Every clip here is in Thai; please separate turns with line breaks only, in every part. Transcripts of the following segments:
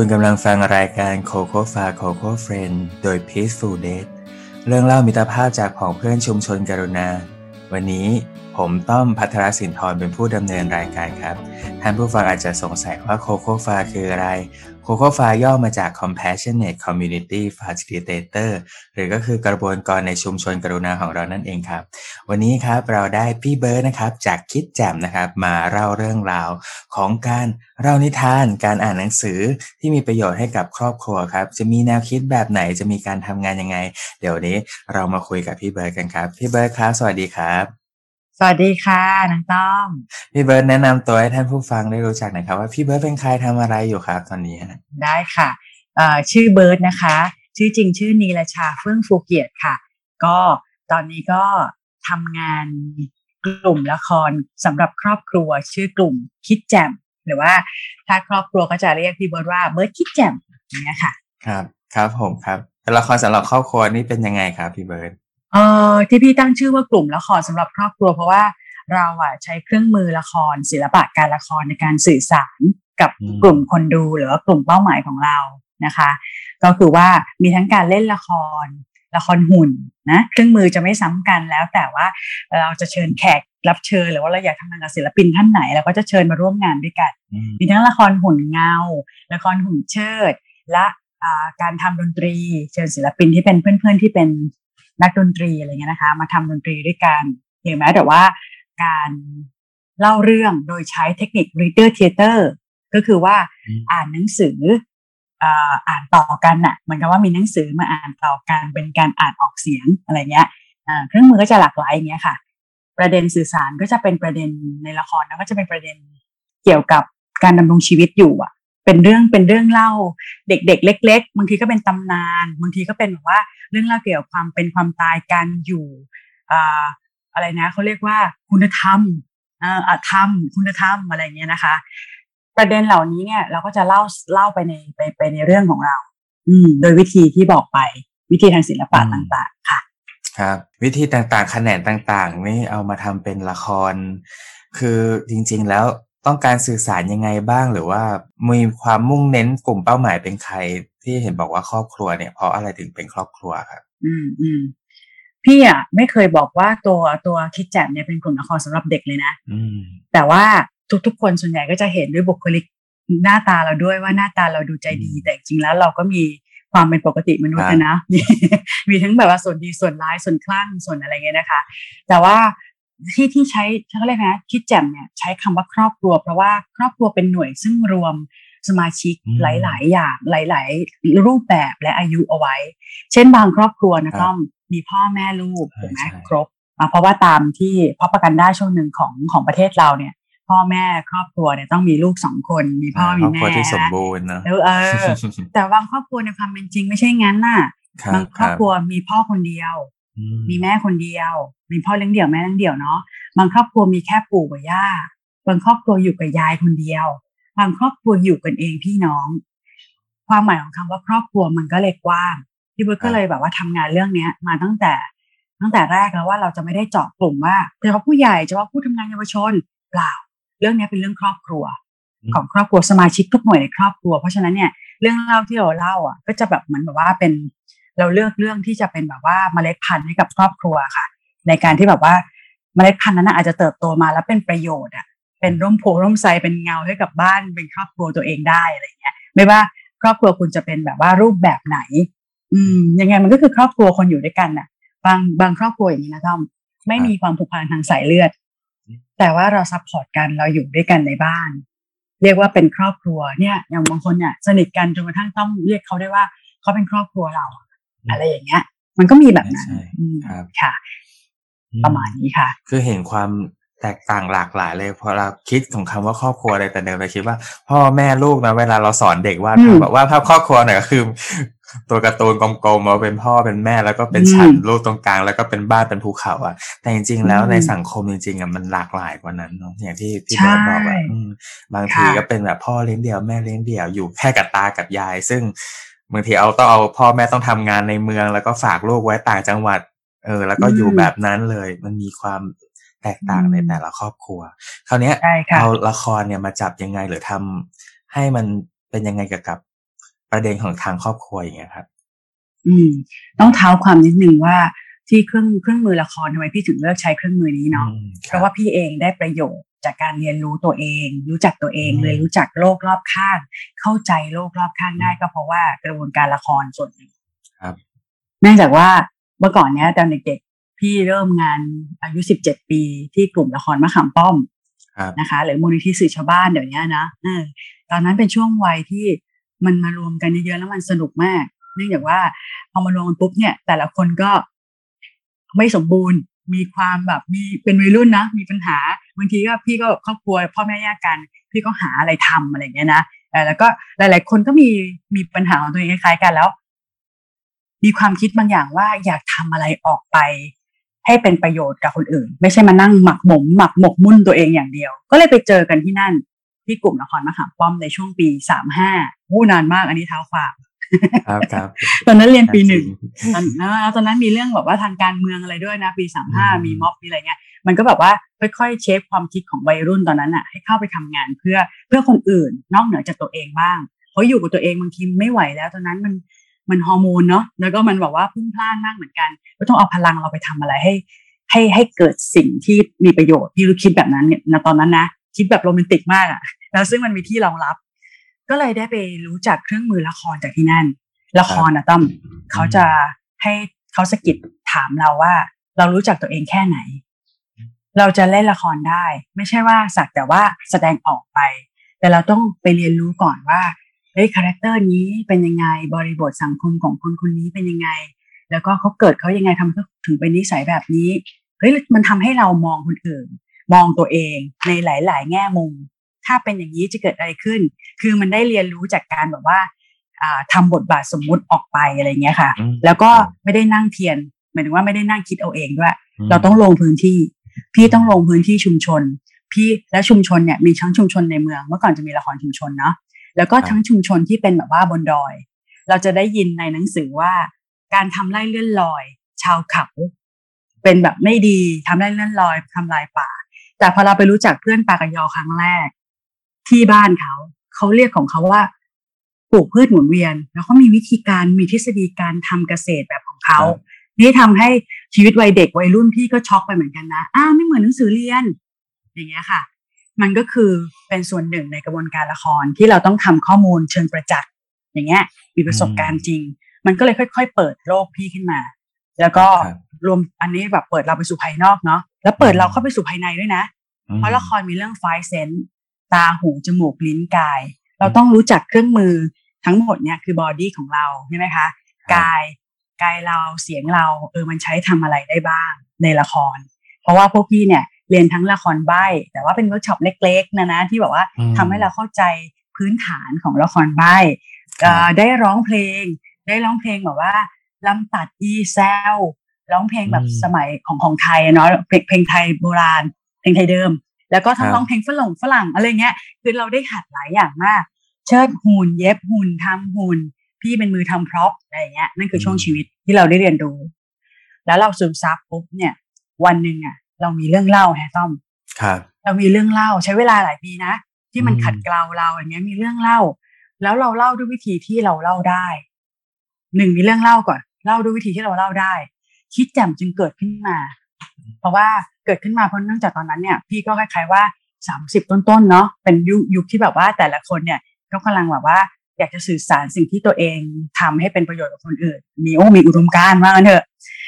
คุณกำลังฟังรายการโคโค่ฟาโคโค่เฟรนโดย Peaceful Date เรื่องเล่ามิตรภาพจากของเพื่อนชุมชนกรุณา วันนี้ ผมต้อมพัทรสินทร์เป็นผู้ดำเนินรายการครับ ท่านผู้ฟังอาจจะสงสัยว่าโคโคฟาคืออะไร โคโคฟาย่อมาจาก Compassionate Community Facilitator หรือก็คือกระบวนการในชุมชนกรุณาของเรานั่นเองครับ วันนี้ครับเราได้พี่เบิร์ดนะครับจากคิดแจมนะครับมาเล่าเรื่องราวของการเล่านิทานการอ่านหนังสือที่มีประโยชน์ให้กับครอบครัวครับ จะมีแนวคิดแบบไหนจะมีการทำงานยังไง เดี๋ยวนี้เรามาคุยกับพี่เบิร์ดกันครับ พี่เบิร์ดครับสวัสดีครับ
สวัสดีค่ะน้องต้อม
พี่เบิร์ดแนะนำตัวให้ท่านผู้ฟังได้รู้จักหน่อยครับว่าพี่เบิร์ดเป็นใครทำอะไรอยู่ครับตอนนี้
ได้ค่ะเอ่อชื่อเบิร์ดนะคะ ชื่อจริงชื่อนีรชาเฟื่องฟูเกียรติค่ะ ก็ตอนนี้ก็ทำงานกลุ่มละครสำหรับครอบครัว ชื่อกลุ่มคิดแจ่มหรือว่าถ้าครอบครัวก็จะเรียกพี่เบิร์ดว่าเบิร์ดคิดแจ่มอย่างเงี้ยค่ะ
ครับครับผมครับเป็นละครสำหรับครอบครัวนี่เป็นยังไงครับพี่เบิร์ด
เอ่อที่พี่ตั้งชื่อว่ากลุ่มละครสำหรับครอบครัว เพราะว่าเราอะใช้เครื่องมือละคร ศิลปะการละครในการสื่อสารกับกลุ่มคนดูหรือว่ากลุ่มเป้าหมายของเรานะคะ ก็คือว่ามีทั้งการเล่นละคร ละครหุ่นนะเครื่องมือจะไม่ซ้ำกันแล้ว แต่ว่าเราจะเชิญแขกรับเชิญหรือว่าเราอยากทำงานกับศิลปินท่านไหนเราก็จะเชิญมาร่วมงานด้วยกัน มีทั้งละครหุ่นเงา ละครหุ่นเชิด และการทำดนตรี เชิญศิลปินที่เป็นเพื่อนๆที่เป็น นักดนตรีอะไรเงี้ยนะคะ มาทำดนตรีด้วยกันหรือแม้แต่ว่าการเล่าเรื่องโดยใช้เทคนิค reader theater ก็คือว่าอ่านหนังสืออ่านต่อกันน่ะเหมือนกับว่ามีหนังสือมาอ่านต่อกันเป็นการอ่านออกเสียงอะไรเงี้ยเครื่องมือก็จะหลากหลายอย่างเงี้ยค่ะ ประเด็นสื่อสารก็จะเป็นประเด็นในละครแล้วก็จะเป็นประเด็นเกี่ยวกับการดำรงชีวิตอยู่อะ เป็นเรื่องเป็นเรื่องเล่า เด็ก ๆ เล็ก ๆ บางทีก็เป็นตำนานบางทีก็เป็นแบบว่าเรื่องเล่าเกี่ยวกับความเป็นความตายการอยู่อะไรนะเขาเรียกว่าคุณธรรมอ่าธรรม คุณธรรมอะไรเงี้ยนะคะ ประเด็นเหล่านี้เนี่ย เราก็จะเล่าเล่าไปในไปไปในเรื่องของเรา อืม โดยวิธีที่บอกไปวิธีทางศิลปะต่างๆ ค่ะ
ครับ วิธีต่างๆ แขนงต่างๆ นี่เอามาทำเป็นละคร คือจริง ๆ แล้ว ต้องการสื่อสารยังไงบ้าง หรือว่ามีความมุ่งเน้นกลุ่มเป้าหมายเป็นใคร ที่เห็นบอกว่าครอบครัวเนี่ยเพราะอะไรถึงเป็นครอบครัวครับ
อืมอืมพี่อะไม่เคยบอกว่าตัวตัวคิดแจ่มเนี่ยเป็นกลุ่มละครสำหรับเด็กเลยนะแต่ว่าทุกๆ คนส่วนใหญ่ก็จะเห็นด้วยบุคลิกหน้าตาเราด้วยว่าหน้าตาเราดูใจดีแต่จริงแล้วเราก็มีความเป็นปกติมนุษย์นะมีมีทั้งแบบว่าส่วนดีส่วนร้ายส่วนคลั่งส่วนอะไรเงี้ยนะคะ แต่ว่า ที่ที่ใช้เขาเรียกนะคิดแจ่มเนี่ยใช้คำว่าครอบครัว เพราะว่าครอบครัวเป็นหน่วยซึ่งรวมสมาชิกหลาย ๆ อย่างหลาย ๆ รูปแบบและอายุเอาไว้ เช่นบางครอบครัวนะต้อมมีพ่อแม่ลูกถูกไหมครบเพราะว่าตามที่พ่อประกันได้ช่วงหนึ่งของของประเทศเราเนี่ย พ่อแม่ครอบครัวเนี่ยต้องมีลูกสองคนมีพ่อมีแม่
ที่สมบูรณ์นะ
เออแต่บางครอบครัวในความเป็นจริงไม่ใช่งั้นน่ะบางครอบครัวมีพ่อคนเดียว มีแม่คนเดียว มีพ่อเลี้ยงเดี่ยวแม่เลี้ยงเดี่ยวเนาะบางครอบครัวมีแค่ปู่กับย่าบางครอบครัวอยู่กับยายคนเดียว บางครอบครัวอยู่กันเองพี่น้อง ความหมายของคำว่าครอบครัวมันก็เลยกว้างพี่เบิร์ก็เลยแบบว่าทำงานเรื่องเนี้ย มาตั้งแต่ตั้งแต่แรกแล้วว่าเราจะไม่ได้เจาะกลุ่มว่าเฉพาะผู้ใหญ่เฉพาะผู้ทำงานเยาวชนเปล่า เรื่องนี้เป็นเรื่องครอบครัว ของครอบครัวสมาชิกทุกหน่วยในครอบครัว เพราะฉะนั้นเนี่ยเรื่องเล่าที่เราเล่าอะก็จะแบบเหมือนแบบว่าเป็น เราเลือกเรื่องที่จะเป็นแบบว่าเมล็ดพันธุ์ให้กับครอบครัวค่ะ ในการที่แบบว่าเมล็ดพันธุ์นั้นอาจจะเติบโตมาแล้วเป็นประโยชน์อะเป็นร่มโพธิ์ร่มไทรเป็นเงาให้กับบ้านเป็นครอบครัวตัวเองได้อะไรเงี้ย ไม่ว่าครอบครัวคุณจะเป็นแบบว่ารูปแบบไหน อืมยังไงมันก็คือครอบครัวคนอยู่ด้วยกันน่ะ บางบางครอบครัวอย่างนี้นะต้อมไม่มีความผูกพันทางสายเลือด แต่ว่าเรา support กันเราอยู่ด้วยกันในบ้าน เรียกว่าเป็นครอบครัวเนี่ย อย่างบางคนเนี่ยสนิทกันจนกระทั่งต้องเรียกเขาได้ว่าเขาเป็นครอบครัวเรา อะไรอย่างเงี้ย มันก็มีแบบนั้นค่ะ ประมาณนี้ค่ะ
คือเห็นความแตกต่างหลากหลายเลยพอเราคิดของคำว่าครอบครัวอะไรแต่เดิมเราคิดว่า พ่อแม่ลูกนะเวลาเราสอนเด็กว่าแบบว่าภาพครอบครัวเนี่ยก็คือ ตัวการ์ตูนกลมๆมาเป็นพ่อเป็นแม่แล้วก็เป็นชั้นลูกตรงกลางแล้วก็เป็นบ้านเป็นภูเขาอะ แต่จริงๆแล้วในสังคมจริงๆอะมันหลากหลายกว่านั้นเนาะอย่างที่พี่เบิร์ดบอกว่าบางทีก็เป็นแบบพ่อเลี้ยงเดี่ยวแม่เลี้ยงเดี่ยวอยู่แค่กับตากับยาย ซึ่ง บางทีเอาต้องเอาพ่อแม่ต้องทำงานในเมือง แล้วก็ฝากลูกไว้ต่างจังหวัด เออ แล้วก็อยู่แบบนั้นเลย มันมีความแตกต่างในแต่ละครอบครัวคราวนี้เอาละครเนี่ยมาจับยังไงหรือทำให้มันเป็นยังไงกับกับประเด็นของทางครอบครัวอย่างเงี้ยครับ
อืม ต้องเท้าความนิดนึงว่า ที่เครื่องเครื่องมือละครทำไมพี่ถึงเลือกใช้เครื่องมือนี้เนาะ
อืม
เพราะว่าพี่เองได้ประโยชน์จากการเรียนรู้ตัวเอง รู้จักตัวเองเลยรู้จักโลกรอบข้าง เข้าใจโลกรอบข้างได้ก็เพราะว่ากระบวนการละครส่วนหนึ่ง
ครับ
เนื่องจากว่าเมื่อก่อนเนี้ยตอนเด็กๆพี่เริ่มงานอายุสิบเจ็ดปีที่กลุ่มละครมะขามป้อม
ครับ
นะคะหรือมูลนิธิสื่อชาวบ้านเดี๋ยวนี้นะเออตอนนั้นเป็นช่วงวัยที่มันมารวมกันเยอะๆแล้วมันสนุกมาก เนื่องจากว่าพอมารวมกันปุ๊บเนี่ย แต่ละคนก็ ไม่สมบูรณ์ มีความแบบมีเป็นวัยรุ่นนะ มีปัญหาบางทีก็พี่ก็ครอบครัวพ่อแม่แยกกัน พี่ก็หาอะไรทำอะไรอย่างเงี้ยนะแล้วก็หลาย ๆ คนก็มีมีปัญหาของตัวเองคล้ายๆกันแล้ว มีความคิดบางอย่างว่าอยากทำอะไรออกไป ให้เป็นประโยชน์กับคนอื่น ไม่ใช่มานั่งหมักหมมหมักหมกมุ่นตัวเองอย่างเดียว ก็เลยไปเจอกันที่นั่นที่กลุ่มละครมะขาป้อมในช่วงปีสามห้าอู้นานมากอันนี้เท้าความ
ครับครับ
ตอนนั้นเรียนปีหนึ่งตอนแล้วตอนนั้นมีเรื่องแบบว่าทางการเมืองอะไรด้วยนะ ปีสามห้า
อืม
มีม็อบมีอะไรเงี้ย มันก็แบบว่าค่อยๆเชฟความคิดของวัยรุ่นตอนนั้นอะให้เข้าไปทำงานเพื่อเพื่อคนอื่นนอกเหนือจากตัวเองบ้างเพราะอยู่กับตัวเองบางทีไม่ไหวแล้ว ตอนนั้นมันมันฮอร์โมนเนาะแล้วก็มันแบบว่าพลุ่งพล่านมากเหมือนกัน ก็ต้องเอาพลังเราไปทำอะไรให้ ให้ให้เกิดสิ่งที่มีประโยชน์พี่รู้คิดแบบนั้นเนี่ยณตอนนั้นนะคิดแบบโรแมนติกมากอะแล้วซึ่งมันมีที่รองรับ ก็เลยได้ไปรู้จักเครื่องมือละครจากที่นั่น ละครนะต้อมเขาจะให้เขาสะกิดถามเราว่า เรารู้จักตัวเองแค่ไหน เราจะเล่นละครได้ ไม่ใช่ว่าสักแต่ว่าแสดงออกไป แต่เราต้องไปเรียนรู้ก่อนว่าเฮ้ย character นี้เป็นยังไงบริบทสังคมของคนคนนี้เป็นยังไง แล้วก็เขาเกิดเขายังไงทำให้ถึงเป็นนิสัยแบบนี้เฮ้ยมันทำให้เรามองคนอื่น มองตัวเองในหลาย ๆ แง่มุม ถ้าเป็นอย่างนี้จะเกิดอะไรขึ้น คือมันได้เรียนรู้จากการแบบว่าอ่าทำบทบาทสมมุติออกไปอะไรเงี้ยค่ะ
อืม
แล้วก็ไม่ได้นั่งเทียนหมายถึงว่าไม่ได้นั่งคิดเอาเองด้วย
ม
เราต้องลงพื้นที่ พี่ต้องลงพื้นที่ชุมชน พี่และชุมชนเนี่ยมีทั้งชุมชนในเมือง เมื่อก่อนจะมีละครชุมชนเนาะแล้วก็ทั้งชุมชนที่เป็นแบบว่าบนดอย เราจะได้ยินในหนังสือว่า การทำไร่เลื่อนลอย ชาวเขา เป็นแบบไม่ดีทำไร่เลื่อนลอยทำลายป่า แต่พอเราไปรู้จักเพื่อนปากกยอครั้งแรก ที่บ้านเขาเขาเรียกของเขาว่าปลูกพืชหมุนเวียน แล้วเขามีวิธีการมีทฤษฎีการทำเกษตรแบบของเขา นี่ทำให้ชีวิตวัยเด็กวัยรุ่นพี่ก็ช็อกไปเหมือนกันนะอ้าวไม่เหมือนหนังสือเรียน อย่างเงี้ยค่ะ มันก็คือเป็นส่วนหนึ่งในกระบวนการละครที่เราต้องทำข้อมูลเชิงประจักษ์อย่างเงี้ยมีประสบการณ์จริง มันก็เลยค่อย ๆ เปิดโลกพี่ขึ้นมา แล้วก็
ครับ
รวมอันนี้แบบเปิดเราไปสู่ภายนอกเนาะแล้วเปิดเราเข้าไปสู่ภายในด้วยนะ
อืม
เพราะละครมีเรื่อง five sense ตาหูจมูกลิ้นกาย เราต้องรู้จักเครื่องมือทั้งหมดเนี่ยคือ body ของเราใช่ไหมคะกายกายเราเสียงเราเออมันใช้ทำอะไรได้บ้างในละคร เพราะว่าพวกพี่เนี่ยเรียนทั้งละครใบ้แต่ว่าเป็นเวิร์กช็อปเล็กๆนะนะที่แบบว่า
อืม
ทำให้เราเข้าใจพื้นฐานของละครใบ้
ครับ
เอ่อได้ร้องเพลง ได้ร้องเพลงแบบว่าลำตัดอีแซววร้องเพลงแบบสมัยของของไทยอะเนาะเพลงเพลงไทยโบราณ เพลงไทยเดิม แล้วก็ทั้งร้องเพลงฝรั่งฝรั่งอะไรเงี้ยคือเราได้หัดหลายอย่างมาก เชิดหุ่นเย็บหุ่นทำหุ่นพี่เป็นมือทำพร็อพอะไรอย่างเงี้ยนั่นคือช่วงชีวิตที่เราได้เรียนรู้ แล้วเราซึมซับปุ๊บเนี่ย วันหนึ่งอะ เรามีเรื่องเล่าแฮะต้อม
ครับ
เรามีเรื่องเล่าใช้เวลาหลายปีนะ ที่มัน
อืม
ขัดเกลาเราอย่างเงี้ยมีเรื่องเล่า แล้วเราเล่าด้วยวิธีที่เราเล่าได้หนึ่งมีเรื่องเล่าก่อน เล่าด้วยวิธีที่เราเล่าได้ คิดแจ่มจึงเกิดขึ้นมา เพราะว่า เกิดขึ้นมาเพราะเนื่องจากตอนนั้นเนี่ยพี่ก็คล้ายๆว่าสามสิบต้นๆเนาะเป็นยุคยุคที่แบบว่าแต่ละคนเนี่ยก็กำลังแบบว่าอยากจะสื่อสารสิ่งที่ตัวเองทำให้เป็นประโยชน์กับคนอื่น มีโอ้มีอุดมการณ์มากนเถอะ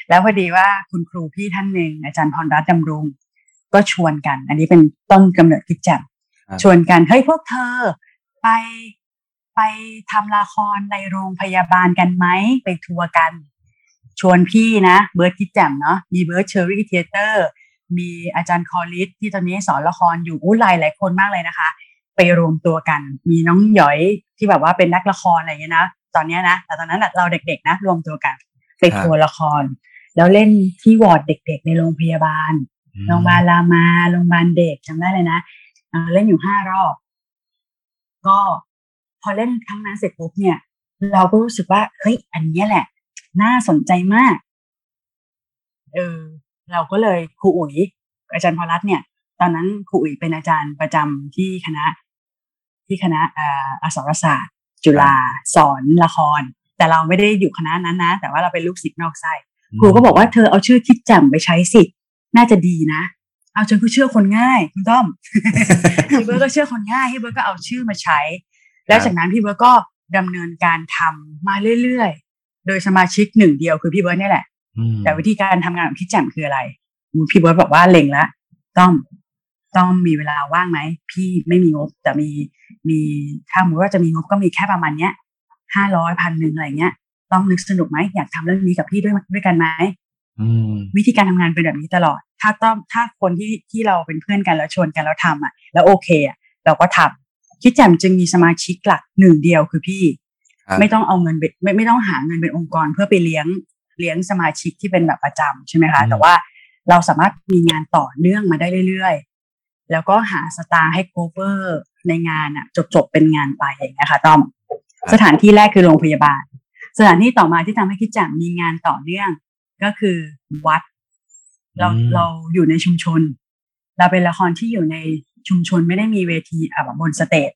แล้วพอดีว่าคุณครูพี่ท่านหนึ่งอาจารย์พรรัตน์ดำรุงก็ชวนกัน อันนี้เป็นต้นกำเนิดคิดแจ่ม
ครับ
ชวนกันเฮ้ยพวกเธอไปไปทำละครในโรงพยาบาลกันไหมไปทัวร์กัน ชวนพี่นะเบิร์ดคิดแจ่มเนาะมีเบิร์ดเชอรี่ Theatre มีอาจารย์คอลิสที่ตอนนี้สอนละครอยู่อู้หลายหลายคนมากเลยนะคะ ไปรวมตัวกัน มีน้องหยอยที่แบบว่าเป็นนักละครอะไรอย่างเงี้ยนะตอนเนี้ยนะแต่ตอนนั้นน่ะเราเด็กๆนะรวมตัวกันไปทัวร์ละคร แล้วเล่นที่วอร์ดเด็ก ๆ ในโรงพยาบาลโรงพยาบาลรามาโรงพยาบาลเด็กจำได้เลยนะเอ่อเล่นอยู่ห้ารอบ ก็พอเล่นครั้งนั้นเสร็จปุ๊บเนี่ย เราก็รู้สึกว่าเฮ้ยอันเนี้ยแหละ น่าสนใจมาก เออ เราก็เลยครูอุ๋ยอาจารย์พรัตน์เนี่ย ตอนนั้นครูอุ๋ยเป็นอาจารย์ประจำที่คณะ ที่คณะอ่าอักษรศาสตร์ จุฬาสอนละคร แต่เราไม่ได้อยู่คณะนั้นนะ แต่ว่าเราเป็นลูกศิษย์นอกไส้ครูก็บอกว่าเธอเอาชื่อคิดแจ่มไปใช้สิ น่าจะดีนะ เอาจนคือเชื่อคนง่ายคุณต้อมพี่เบิร์ก็เชื่อคนง่ายพี่เบิร์ก็เอาชื่อมาใช้ แล้วจากนั้นพี่เบิร์ดก็ดำเนินการทำมาเรื่อยๆ โดยสมาชิกหนึ่งเดียวคือพี่เบิร์ดนี่แหละ แต่วิธีการทำงานของพี่แจ่มคืออะไรพี่เบิร์ตบอกว่าเล็งละต้องต้องมีเวลาว่างไหมพี่ไม่มีงบแต่มีมีถ้าสมมติว่าจะมีงบก็มีแค่ประมาณเนี้ยห้าร้อยพันหนึ่งอะไรเงี้ย ต้องนึกสนุกไหมอยากทำเรื่องนี้กับพี่ด้วยด้วยกันไหม
อืม
วิธีการทำงานเป็นแบบนี้ตลอด ถ้าต้องถ้าคนที่ที่เราเป็นเพื่อนกันแล้วชวนกันแล้วทำอะ แล้วโอเคอะเราก็ทำคิดแจ่มจึงมีสมาชิกหลักหนึ่งเดียวคือพี่
ครับ
ไม่ต้องเอาเงินไปไม่ไม่ต้องหาเงินเป็นองค์กรเพื่อไปเลี้ยง เลี้ยงสมาชิกที่เป็นแบบประจำใช่ไหมคะ
อืม
แต่ว่าเราสามารถมีงานต่อเนื่องมาได้เรื่อยๆ แล้วก็หาสตางค์ให้โคเวอร์ในงานอะจบๆ เป็นงานไปอย่างเงี้ยค่ะต้อม สถานที่แรกคือโรงพยาบาล สถานที่ต่อมาที่ทำให้คิดจังมีงานต่อเนื่องก็คือวัด เรา
อืม
เราอยู่ในชุมชน เราเป็นละครที่อยู่ในชุมชนไม่ได้มีเวทีอะแบบบนสเตจ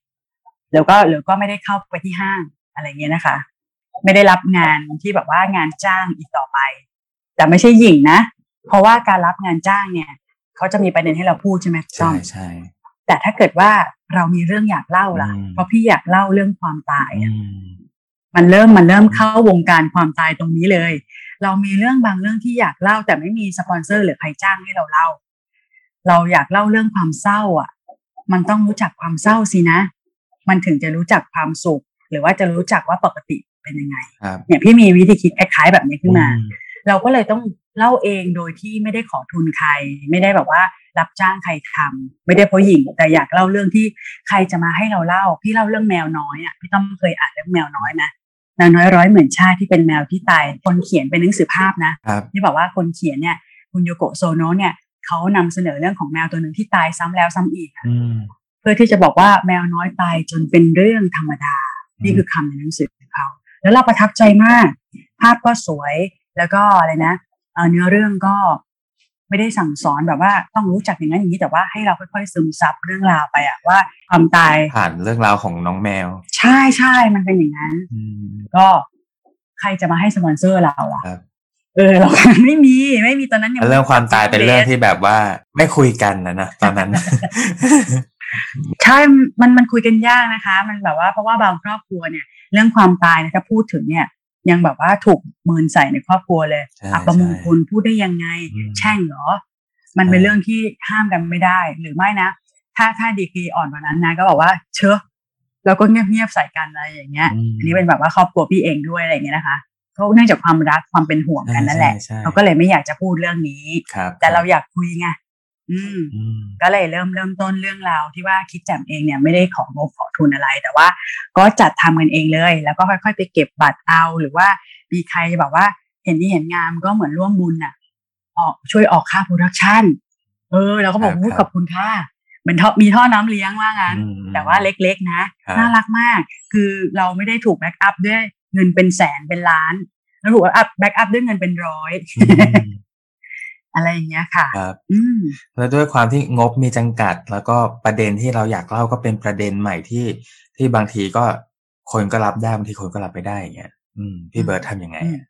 แล้วก็หรือก็ไม่ได้เข้าไปที่ห้างอะไรเงี้ยนะคะ ไม่ได้รับงานที่แบบว่างานจ้างอีกต่อไป แต่ไม่ใช่หญิงนะ เพราะว่าการรับงานจ้างเนี่ยเขาจะมีประเด็นให้เราพูดใช่ไหมต้
ใช่
อม
ใช่
แต่ถ้าเกิดว่าเรามีเรื่องอยากเล่าล่ะ
อืม
เพราะพี่อยากเล่าเรื่องความตาย
อื
อะ
ม
มันเริ่มมันเริ่มเข้าวงการความตายตรงนี้เลย เรามีเรื่องบางเรื่องที่อยากเล่า แต่ไม่มีสปอนเซอร์หรือใครจ้างให้เราเล่า เราอยากเล่าเรื่องความเศร้า อะ มันต้องรู้จักความเศร้าสินะ มันถึงจะรู้จักความสุข หรือว่าจะรู้จักว่าปกติ เป็นยังไง
ครับ
เนี่ยพี่มีวิธีคิดคล้ายๆแบบนี้ขึ้นมา
อื
เราก็เลยต้องเล่าเองโดยที่ไม่ได้ขอทุนใคร ไม่ได้แบบว่ารับจ้างใครทำไม่ได้เพราะหญิง แต่อยากเล่าเรื่องที่ใครจะมาให้เราเล่า พี่เล่าเรื่องแมวน้อยอะพี่ต้องเคยอ่านเรื่องแมวน้อยนะแมวน้อยร้อยหมื่นชาติที่เป็นแมวที่ตายคนเขียนเป็นหนังสือภาพนะครับที่บอกว่าคนเขียนเนี่ยคุณโยโกะโซโนะเนี่ยเขานำเสนอเรื่องของแมวตัวหนึ่งที่ตายซ้ำแล้วซ้ำอีกอะ
อืม
เพื่อที่จะบอกว่าแมวน้อยตายจนเป็นเรื่องธรรมดา นี่คือคำในหนังสือของเขา แล้วเราประทับใจมาก ภาพก็สวยแล้วก็อะไรนะเอ่อเนื้อเรื่องก็ไม่ได้สั่งสอนแบบว่าต้องรู้จักอย่างนั้นอย่างนี้แต่ว่าให้เราค่อยๆซึมซับเรื่องราวไปอะว่าความตาย
ผ่านเรื่องราวของน้องแมว
ใช่ใช่มันเป็นอย่างนั้น
อืม
ก็ใครจะมาให้สปอนเซอร์เราล่ะ
ครับ
เออเราไม่มีไม่มีตอนนั้นยัง
แล้วเรื่องความตายเป็นเรื่องที่แบบว่าไม่คุยกันนะนะตอนนั้น
ใช่มันมันคุยกันยากนะคะ มันแบบว่าเพราะว่าบางครอบครัวเนี่ย เรื่องความตายนะถ้าพูดถึงเนี่ยยังแบบว่าถูกเมินใส่ในครอบครัวเลย
ใช่
อัปมงคลพูดได้ยังไง
อืม
แช่งเหรอ มันเป็น
ใช่
เรื่องที่ห้ามกันไม่ได้หรือไม่นะ ถ้าถ้าดีกรีอ่อนกว่านั้นนะก็บอกว่าเชอะแล้วก็เงียบๆใส่กันอะไรอย่างเงี้ย
อืม
อันนี้เป็นแบบว่าครอบครัวพี่เองด้วยอะไรอย่างเงี้ยนะคะก็เนื่องจากความรักความเป็นห่วงกันนั่นแหละ
ใช่ใช่
เราก็เลยไม่อยากจะพูดเรื่องนี้
ครับ
แต่เราอยากคุยไงอืม
อืม
ก็เลยเริ่มเริ่มต้นเรื่องราวที่ว่าคิดแจ่มเองเนี่ยไม่ได้ของงบขอทุนอะไร แต่ว่าก็จัดทำกันเองเลย แล้วก็ค่อยๆ ไปเก็บบัตรเอา หรือว่ามีใครแบบว่าเห็นที่เห็นงามก็เหมือนร่วมบุญน่ะออกช่วยออกค่า production เออเราก็บอก
ครับ
อุ๊ย
ครับ
ขอบคุณค่ะเหมือนท่อมีท่อน้ำเลี้ยงว่างั้น
อืม
แต่ว่าเล็กๆนะ
ครับ
น่ารักมาก คือเราไม่ได้ถูก back up ด้วยเงินเป็นแสนเป็นล้านแล้วถูก up back up ด้วยเงินเป็นร้อย
อืม
อะไรอย่างเงี้ยค่ะ
ครับ
อืม
แล้วด้วยความที่งบมีจำกัด แล้วก็ประเด็นที่เราอยากเล่าก็เป็นประเด็นใหม่ที่ที่บางทีก็คนก็รับได้บางทีคนก็รับไม่ได้อย่างเงี้ยอืมพี่เบิร์ดทำยังไง
อืม
อะ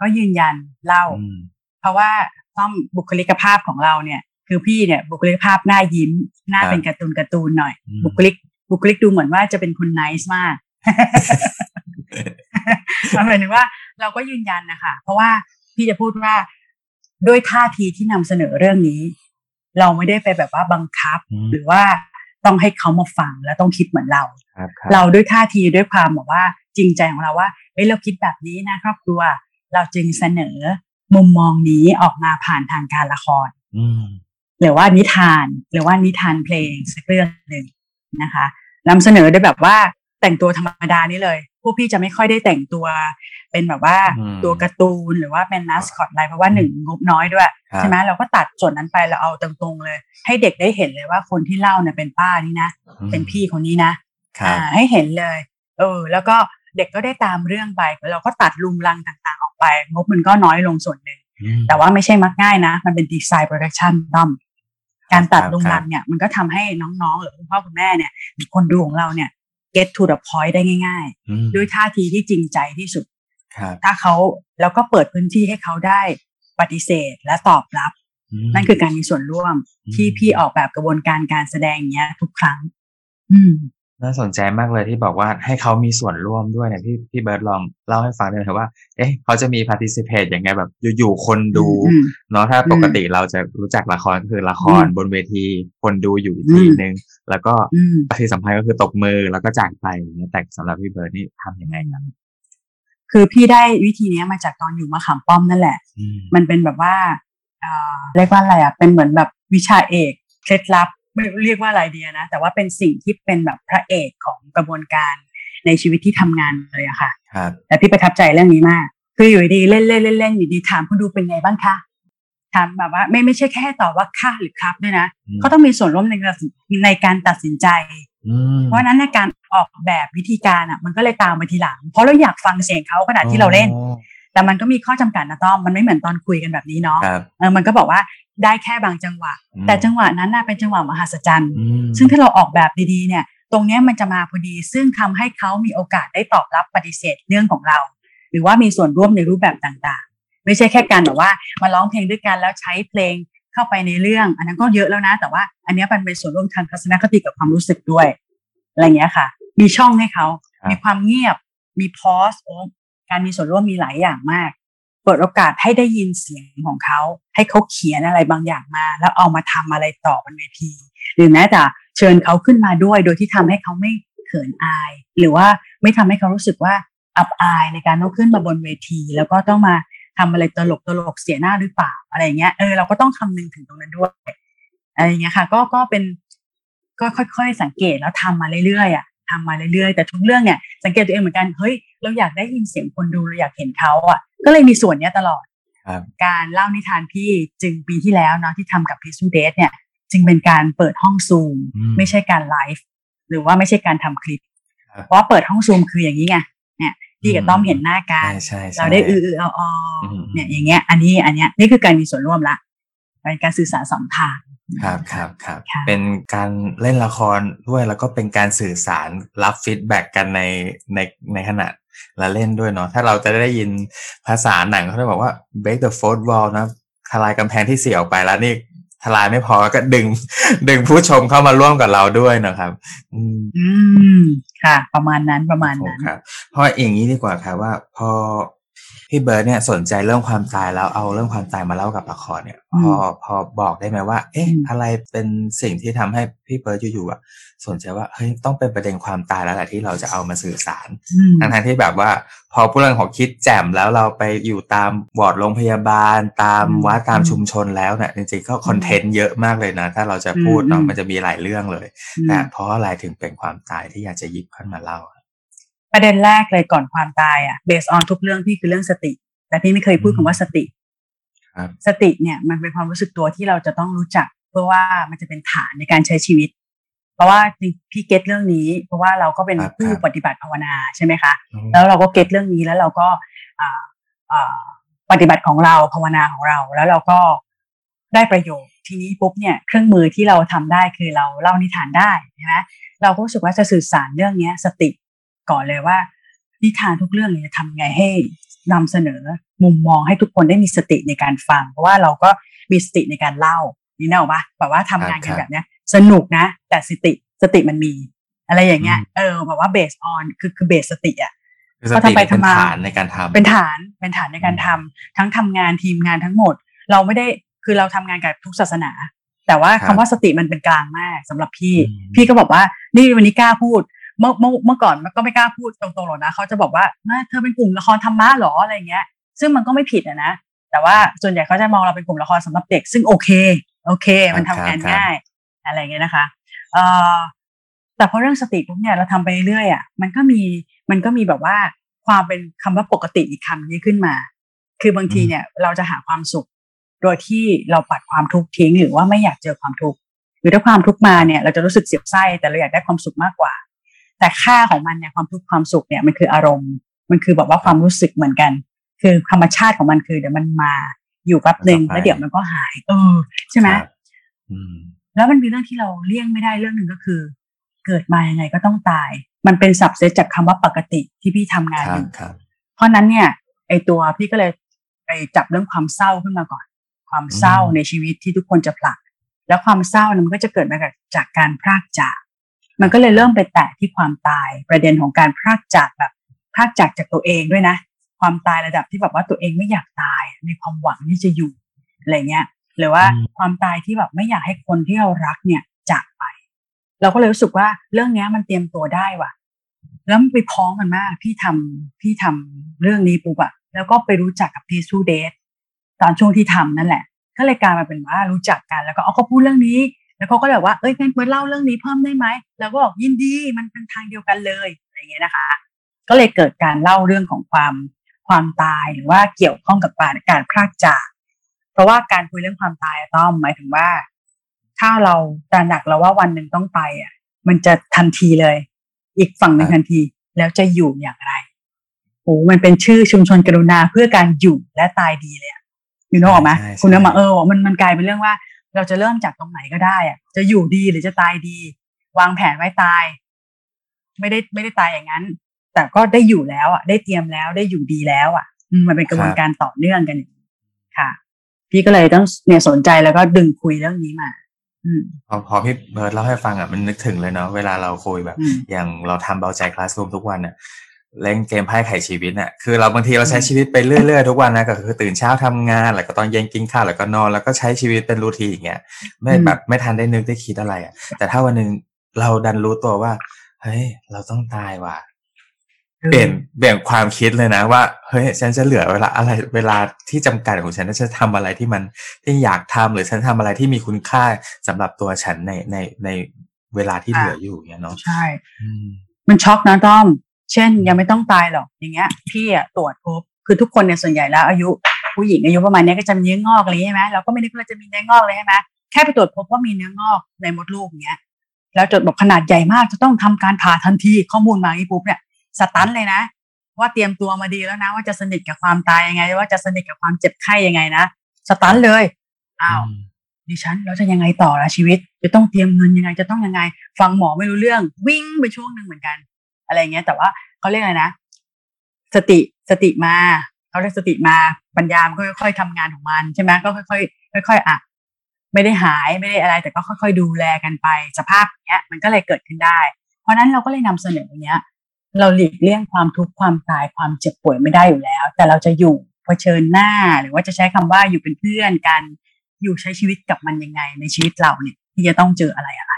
ก็ยืนยันเล่า
อืม
เพราะว่าต้องบุคลิกภาพของเราเนี่ย คือพี่เนี่ย บุคลิกภาพหน้ายิ้ม หน้า
ครับ
เป็นการ์ตูนการ์ตูนหน่อย
อืม
บุคลิก บุคลิกดูเหมือนว่าจะเป็นคนไนส์มากหมายถึงว่าเราก็ยืนยันนะคะเพราะว่าพี่จะพูดว่า ด้วยท่าทีที่นำเสนอเรื่องนี้ เราไม่ได้ไปแบบว่าบังคับ
อืม
หรือว่าต้องให้เขามาฟังแล้วต้องคิดเหมือนเรา
ครับครับ
เราด้วยท่าทีด้วยความบอกว่าจริงใจของเราว่าเอ้ยเราคิดแบบนี้นะครอบครัว เราจึงเสนอมุมมองนี้ออกมาผ่านทางการละคร
อืม
หรือว่านิทานหรือว่านิทานเพลงสักเรื่องหนึ่งนะคะนำเสนอด้วยแบบว่าแต่งตัวธรรมดานี้เลย พวกพี่จะไม่ค่อยได้แต่งตัว เป็นแบบว่า
อืม
ตัวการ์ตูนหรือว่าเป็นนัสคอตอะไรเพราะว่าหนึ่งงบน้อยด้วย
ครับ
ใช่ไหมเราก็ตัดส่วนนั้นไปเราเอาตรงๆเลย ให้เด็กได้เห็นเลยว่าคนที่เล่าเนี่ยเป็นป้านี่นะ เป็นพี่คนนี้นะ
ครับ
อ่าให้เห็นเลย เออ แล้วก็เด็กก็ได้ตามเรื่องไปเราก็ตัดลุงลังต่างๆ ออกไป งบมันก็น้อยลงส่วนหนึ่ง
อืม
แต่ว่าไม่ใช่มักง่ายนะ มันเป็น design production ต้อมการตัด
ครับ
ลุงลังเนี่ยมันก็ทำให้น้องๆ หรือคุณพ่อคุณแม่เนี่ยหรือคนดูของเราเนี่ย get to the point ได้ง่าย
อืม
ๆด้วยท่าทีที่จริงใจที่สุด
ครับ
ถ้าเขาแล้วก็เปิดพื้นที่ให้เขาได้ปฏิเสธและตอบรับ
ม
นั่นคือการมีส่วนร่วม
อืม
ที่พี่ออกแบบกระบวนการการแสดงเนี้ย ทุกครั้ง อืม
น่าสนใจมากเลยที่บอกว่าให้เขามีส่วนร่วมด้วยเนี่ยพี่พี่เบิร์ดลองเล่าให้ฟังได้ไหมครับว่า เอ๊ะเขาจะมี participate ยังไงแบบอยู่ๆคนดู
อืม
เนาะถ้า
อืม
ปกติเราจะรู้จักละครก็คือละคร
อืม
บนเวที คนดูอยู่อีก
อืม
ทีนึง แล้วก็
อืม
ที่สำคัญก็คือตบมือแล้วก็จากไปอย่างเงี้ยแต่สำหรับพี่เบิร์ดนี่ทำยังไงครับ
คือพี่ได้วิธีเนี้ยมาจากตอนอยู่มะขามป้อมนั่นแหละ
อืม
มันเป็นแบบว่าเอ่อเรียกว่าอะไรอะเป็นเหมือนแบบวิชาเอกเคล็ดลับไม่รู้เรียกว่าอะไรเดียนะ แต่ว่าเป็นสิ่งที่เป็นแบบพระเอกของกระบวนการในชีวิตที่ทำงานเลยอะค่ะ
ครับ
แต่พี่ประทับใจเรื่องนี้มาก คืออยู่ดีๆเล่นเล่นเล่นเล่นอยู่ดีถามคนดูเป็นไงบ้างคะ ถามแบบว่าไม่ไม่ใช่แค่ตอบว่าค่ะหรือครับด้วยนะ
อืม
เขาต้องมีส่วนร่วมในการตัดสินในการตัดสินใจ
อืม
เพราะฉะนั้นในการออกแบบวิธีการอะ มันก็เลยตามมาทีหลัง เพราะเราอยากฟังเสียงเขาขณะที่เราเล่น
อ๋อ
แต่มันก็มีข้อจำกัดนะต้อมมันไม่เหมือนตอนคุยกันแบบนี้เนาะ
ครับ
เออมันก็บอกว่าได้แค่บางจังหวะ
อืม
แต่จังหวะนั้นน่ะเป็นจังหวะมหัศจรรย์
อืม
ซึ่งถ้าเราออกแบบดีๆเนี่ย ตรงเนี้ยมันจะมาพอดี ซึ่งทำให้เขามีโอกาสได้ตอบรับปฏิเสธเรื่องของเรา หรือว่ามีส่วนร่วมในรูปแบบต่างๆ ไม่ใช่แค่การแบบว่ามาร้องเพลงด้วยกันแล้วใช้เพลงเข้าไปในเรื่อง อันนั้นก็เยอะแล้วนะ แต่ว่าอันเนี้ยมันเป็นส่วนร่วมทางทัศนคติกับความรู้สึกด้วยอะไรเงี้ยค่ะ มีช่องให้เขา มีความเงียบ มีพอสโอ้การมีส่วนร่วมมีหลายอย่างมาก เปิดโอกาสให้ได้ยินเสียงของเขา ให้เขาเขียนอะไรบางอย่างมา แล้วเอามาทำอะไรต่อบนเวที หรือแม้แต่เชิญเขาขึ้นมาด้วย โดยที่ทำให้เขาไม่เขินอาย หรือว่าไม่ทำให้เขารู้สึกว่าอับอายในการต้องขึ้นมาบนเวที แล้วก็ต้องมา ทำอะไรตลกตลกๆเสียหน้าหรือเปล่าอะไรเงี้ยเออเราก็ต้องคำนึงถึงตรงนั้นด้วยอะไรเงี้ยค่ะ ก็ก็เป็น ก็ค่อยๆ สังเกตแล้วทำมาเรื่อยๆอะทำมาเรื่อยๆแต่ทุกเรื่องเนี่ยสังเกตตัวเองเหมือนกันเฮ้ยเราอยากได้ยินเสียงคนดูเราอยากเห็นเขาอะ ก็เลยมีส่วนเนี้ยตลอด
ครับ
การเล่านิทานพี่จึงปีที่แล้วเนาะที่ทำกับ Peaceful Death เนี่ย จึงเป็นการเปิดห้องซูม
อืม
ไม่ใช่การไลฟ์หรือว่าไม่ใช่การทำคลิป
ครับ
เพราะว่าเปิดห้องซูมคืออย่างนี้ไงเนี่ย พี่กับต้อมเห็นหน้ากัน
ใช่ใช่
เราได้อืออือเอาออ
อืม
เนี่ยอย่างเงี้ย อันนี้อันเนี้ยนี่คือการมีส่วนร่วมละเป็นการสื่อสารสองทาง
ครับครับครับ
ค่ะ
เป็นการเล่นละครด้วยแล้วก็เป็นการสื่อสารรับ feedback กันในในในขณะละเล่นด้วยเนาะถ้าเราจะได้ยินภาษาหนังเขาจะบอกว่า break the fourth wall นะทลายกำแพงที่เสี่ยวไปแล้วนี่ทลายไม่พอก็ดึง ดึงผู้ชมเข้ามาร่วมกับเราด้วยนะครับ อืม
อืม ค่ะ ประมาณนั้นประมาณนั้น
ครับเพราะอย่างนี้ดีกว่าครับว่า พอ พี่เบิร์ดเนี่ยสนใจเรื่องความตายแล้วเอาเรื่องความตายมาเล่ากับละครเนี่ย
อืม
พอพอบอกได้ไหมว่า เอ๊ะ
อืม
อะไรเป็นสิ่งที่ทำให้พี่เบิร์ดอยู่ๆอะสนใจว่าเฮ้ยต้องเป็นประเด็นความตายแล้วแหละที่เราจะเอามาสื่อสาร
อืม
ทั้งๆที่แบบว่า พอผู้เรื่องของคิดแจ่มแล้วเราไปอยู่ตามวอร์ดโรงพยาบาล ตาม
อืม
วัดตามชุมชนแล้วเนี่ยจริงๆก็ content เยอะมากเลยนะ ถ้าเราจะพูดเนาะ
อืม
มันจะมีหลายเรื่องเลย
อืม
แต่เพราะอะไรถึงเป็นความตายที่อยากจะหยิบขึ้นมาเล่า
ประเด็นแรกเลยก่อนความตายอะ based on ทุกเรื่องพี่คือเรื่องสติ แต่พี่ไม่เคยพูด
อืม
คำว่าสติ
ครับ
สติเนี่ยมันเป็นความรู้สึกตัวที่เราจะต้องรู้จัก เพื่อว่ามันจะเป็นฐานในการใช้ชีวิต เพราะว่าพี่เก็ตเรื่องนี้ เพราะว่าเราก็เป็น
ครับ
ผู้
ครับ
ปฏิบัติภาวนาใช่ไหมคะ
อืม
แล้วเราก็เก็ตเรื่องนี้แล้วเราก็อ่าอ่าปฏิบัติของเราภาวนาของเราแล้วเราก็ได้ประโยชน์ทีนี้ปุ๊บเนี่ยเครื่องมือที่เราทำได้คือเราเล่านิทานได้ใช่ไหมเราก็รู้สึกว่าจะสื่อสารเรื่องเนี้ย สติ ก่อนเลยว่านิทานทุกเรื่องเนี่ยจะทำไงให้นำเสนอมุมมองให้ทุกคนได้มีสติในการฟัง เพราะว่าเราก็มีสติในการเล่านี่นะบอกว่าแบบว่าทำงานกันแบบเนี้ย สนุกนะ แต่สติสติมันมี อะไรอย่างเงี้ย
อืม
เออแบบว่าเบสออนคือคือเบสสติอะ
คือส
ก็
ติ
ทำไป
เป็น
ทำมา
ฐานในการทำ
เป็นฐานเป็นฐานในการทำทั้งทำงานทีมงานทั้งหมด เราไม่ได้คือเราทำงานกับทุกศาสนา แต่ว่า
ครั
คำ
บ
ว่าสติมันเป็นกลางมากสำหรับพี่
อืม
พี่ก็บอกว่านี่วันนี้กล้าพูด เมื่อเมื่อเมื่อก่อนมันก็ไม่กล้าพูดตรงๆหรอกนะเขาจะบอกว่าน่าเธอเป็นกลุ่มละครธรรมะเหรออะไรเงี้ย ซึ่งมันก็ไม่ผิดอะนะแต่ว่าส่วนใหญ่เขาจะมองเราเป็นกลุ่มละครสำหรับเด็ก ซึ่งโอเค โอเค มันทำงานง่าย อะไรเงี้ยนะคะเอ่อแต่พอเรื่องสติปุ๊บเนี่ยเราทำไปเรื่อยๆอะมันก็มีมันก็มีแบบว่าความเป็นคำว่าปกติอีกคำนี้ขึ้นมา คือบางทีเนี่ยเราจะหาความสุข โดยที่เราปัดความทุกข์ทิ้งหรือว่าไม่อยากเจอความทุกข์หรือถ้าความทุกข์มาเนี่ย เราจะรู้สึกเสียบไส้แต่เราอยากได้ความสุขมากกว่า แต่ค่าของมันเนี่ยความทุกข์ความสุขเนี่ยมันคืออารมณ์ มันคือแบบว่าความรู้สึกเหมือนกัน คือธรรมชาติของมันคือเดี๋ยวมันมาอยู่แป๊บหนึ่ง
แล้วก็ไป
แล้วเดี๋ยวมันก็หาย เออใช่ไหม
ครับอืม
แล้วมันมีเรื่องที่เราเลี่ยงไม่ได้เรื่องหนึ่งก็คือ เกิดมายังไงก็ต้องตาย มันเป็นสับเซตจากคำว่าปกติที่พี่ทำงาน
ครั
อบยู่
ครับ
เพราะนั้นเนี่ยไอตัวพี่ก็เลยไปจับเรื่องความเศร้าขึ้นมาก่อน ความเศร้า
อืม
ในชีวิตที่ทุกคนจะผลัก แล้วความเศร้าเนี่ยมันก็จะเกิดมาจากจากการพรากจาก มันก็เลยเริ่มไปแตะที่ความตายประเด็นของการพรากจากแบบพรากจากจากตัวเองด้วยนะ ความตายระดับที่แบบว่าตัวเองไม่อยากตายมีความหวังที่จะอยู่อะไรเงี้ยหรือว่า
อืม
ความตายที่แบบไม่อยากให้คนที่เรารักเนี่ยจากไป เราก็เลยรู้สึกว่าเรื่องเนี้ยมันเตรียมตัวได้ว่ะ แล้วมันไปพ้องกันมาก พี่ทำพี่ทำเรื่องนี้ปุ๊บอะแล้วก็ไปรู้จักกับพีซูเดทตอนช่วงที่ทำนั่นแหละ ก็เลยกลายมาเป็นว่ารู้จักกันแล้วก็เอาเขาพูดเรื่องนี้ แล้วเขาก็เลยบอกว่าเอ้ยงั้นเล่าเรื่องนี้เพิ่มได้ไหมแล้วก็บอกยินดีมันเป็นทางเดียวกันเลยอะไรอย่างเงี้ยนะคะ ก็เลยเกิดการเล่าเรื่องของความความตายหรือว่าเกี่ยวข้องกับการการพรากจาก เพราะว่าการคุยเรื่องความตายอะต้อมหมายถึงว่า ถ้าเราตระหนักแล้วว่าวันหนึ่งต้องไปอะ มันจะทันทีเลย อีกฝั่งหนึ่ง
ครับ
ทันทีแล้วจะอยู่อย่างไรโอ้มันเป็นชื่อชุมชนกรุณาเพื่อการอยู่และตายดีเลยอะอยู่นึกออกไหม
ใช่ใช่
คุณนึกมาเออมันมันกลายเป็นเรื่องว่า เราจะเริ่มจากตรงไหนก็ได้อะจะอยู่ดีหรือจะตายดี วางแผนไว้ตาย ไม่ได้ไม่ได้ตายอย่างนั้น แต่ก็ได้อยู่แล้วอะ ได้เตรียมแล้วได้อยู่ดีแล้ว อะอืมมันเป็นกระบวนการต่อเนื่องกันอย่างนี้ค่ะ พี่ก็เลยต้องเนี่ยสนใจแล้วก็ดึงคุยเรื่องนี้มาอืม
พอพอพี่เบิร์ดเล่าให้ฟังอะมันนึกถึงเลยเนาะเวลาเราคุยแบบ
อืม
อย่างเราทำเบาใจคลาสรูมทุกวันน่ะ เล่นเกมไพ่ไขชีวิตน่ะคือเราบางทีเราใช้ชีวิตไปเรื่อยๆทุกวันนะก็คือตื่นเช้าทำงานแล้วก็ตอนเย็นกินข้าวแล้วก็นอนแล้วก็ใช้ชีวิตเป็นรูทีนอย่างเงี้ยไม่
อืม
แบบไม่ทันได้นึกได้คิดอะไรอะ แต่ถ้าวันหนึ่งเราดันรู้ตัวว่าเฮ้ยเราต้องตายว่ะเปลี่ยนเปลี่ยนความคิดเลยนะว่าเฮ้ยฉันจะเหลือเวลาอะไรเวลาที่จำกัดของฉันฉันจะทำอะไรที่มันที่อยากทำหรือฉันทำอะไรที่มีคุณค่าสำหรับตัวฉันในในในเวลาที่เหลืออยู่เนี่ยเนาะ
ใช่
อืม
มันช็อกนะต้อม เช่นยังไม่ต้องตายหรอกอย่างเงี้ย พี่อะตรวจพบคือทุกคนเนี่ยส่วนใหญ่แล้วอายุผู้หญิงอายุประมาณเนี้ยก็จะมีเนื้องอกอะไรใช่ไหมเราก็ไม่นึกว่าจะมีเนื้องอกเลยใช่ไหมแค่ไปตรวจพบว่ามีเนื้องอกในมดลูกอย่างเงี้ย แล้วจดบอกขนาดใหญ่มากจะต้องทำการผ่าทันทีข้อมูลมาอย่างนี้ปุ๊บเนี่ยสตันเลยนะ ว่าเตรียมตัวมาดีแล้วนะ ว่าจะสนิทกับความตายยังไง ว่าจะสนิทกับความเจ็บไข้ยังไงนะสตันเลยอ้าวดิฉันเราจะยังไงต่อละชีวิต จะต้องเตรียมเงินยังไงจะต้องยังไง ฟังหมอไม่รู้เรื่อง วิ่งไปช่วงหนึ่งเหมือนกัน อะไรเงี้ย แต่ว่าเขาเรียกอะไรนะ สติสติมาเขาเรียกสติมาปัญญามนก็ค่อยๆทำงานของมันใช่ไหมก็ค่อยๆค่อย ๆอะไม่ได้หายไม่ได้อะไร แต่ก็ค่อย ๆ ดูแลกันไป สภาพเงี้ย มันก็เลยเกิดขึ้นได้ เพราะนั้นเราก็เลยนำเสนอเงี้ย เราหลีกเลี่ยงความทุกข์ความตายความเจ็บป่วยไม่ได้อยู่แล้ว แต่เราจะอยู่เผชิญหน้า หรือว่าจะใช้คำว่าอยู่เป็นเพื่อนกัน อยู่ใช้ชีวิตกับมันยังไง ในชีวิตเราเนี่ย ที่จะต้องเจออะไรอะไร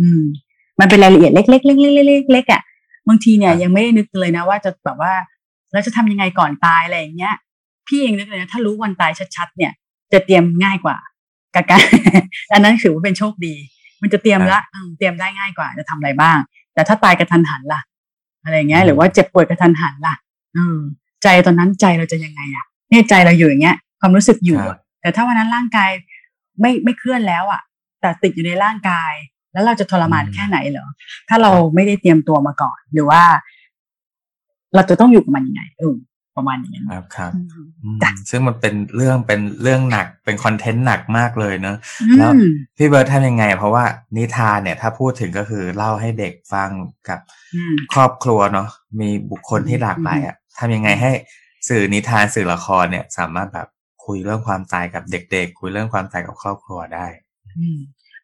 อืม มันเป็นรายละเอียดเล็กๆเล็กๆเล็กๆอะ บางทีเนี่ย
ครับ
ยังไม่ได้นึกเลยนะ ว่าจะแบบว่าแล้วจะทำยังไงก่อนตายอะไรอย่างเงี้ย พี่เองนึกเลยนะถ้ารู้วันตายชัดๆเนี่ย จะเตรียมง่ายกว่ากับการอันนั้นถือว่าเป็นโชคดี มันจะเตรียมละอืมเตรียมได้ง่ายกว่า จะทำอะไรบ้าง แต่ถ้าตายกระทันหันล่ะ อะไรอย่างเงี้ย หรือว่าเจ็บป่วยกระทันหันล่ะอืมใจตอนนั้นใจเราจะยังไงอะเนี่ยใจเราอยู่อย่างเงี้ย ความรู้สึกอยู่อะแต่ถ้าวันนั้นร่างกายไม่ไม่เคลื่อนแล้วอะ แต่ติดอยู่ในร่างกาย แล้วเราจะทรมาน
อืม
แค่ไหนเหรอ ถ้าเราไม่ได้เตรียมตัวมาก่อน หรือว่า เราจะต้องอยู่กับมันยังไงเออประมาณอย่างนั้น
ครับครับ
อืม
อืม
จ้ะ
ซึ่งมันเป็นเรื่องเป็นเรื่องหนักเป็นคอนเทนต์หนักมากเลยเนอะ
อื
แล้ว
ม
พี่เบิร์ดทำยังไง เพราะว่านิทานเนี่ย ถ้าพูดถึงก็คือเล่าให้เด็กฟังกับ
อืม
ครอบครัวเนาะมีบุคคลที่หลากหลายอะทำยังไงให้สื่อนิทานสื่อละครเนี่ย สามารถแบบคุยเรื่องความตายกับเด็ก ๆ คุยเรื่องความตายกับครอบครัวได้
อื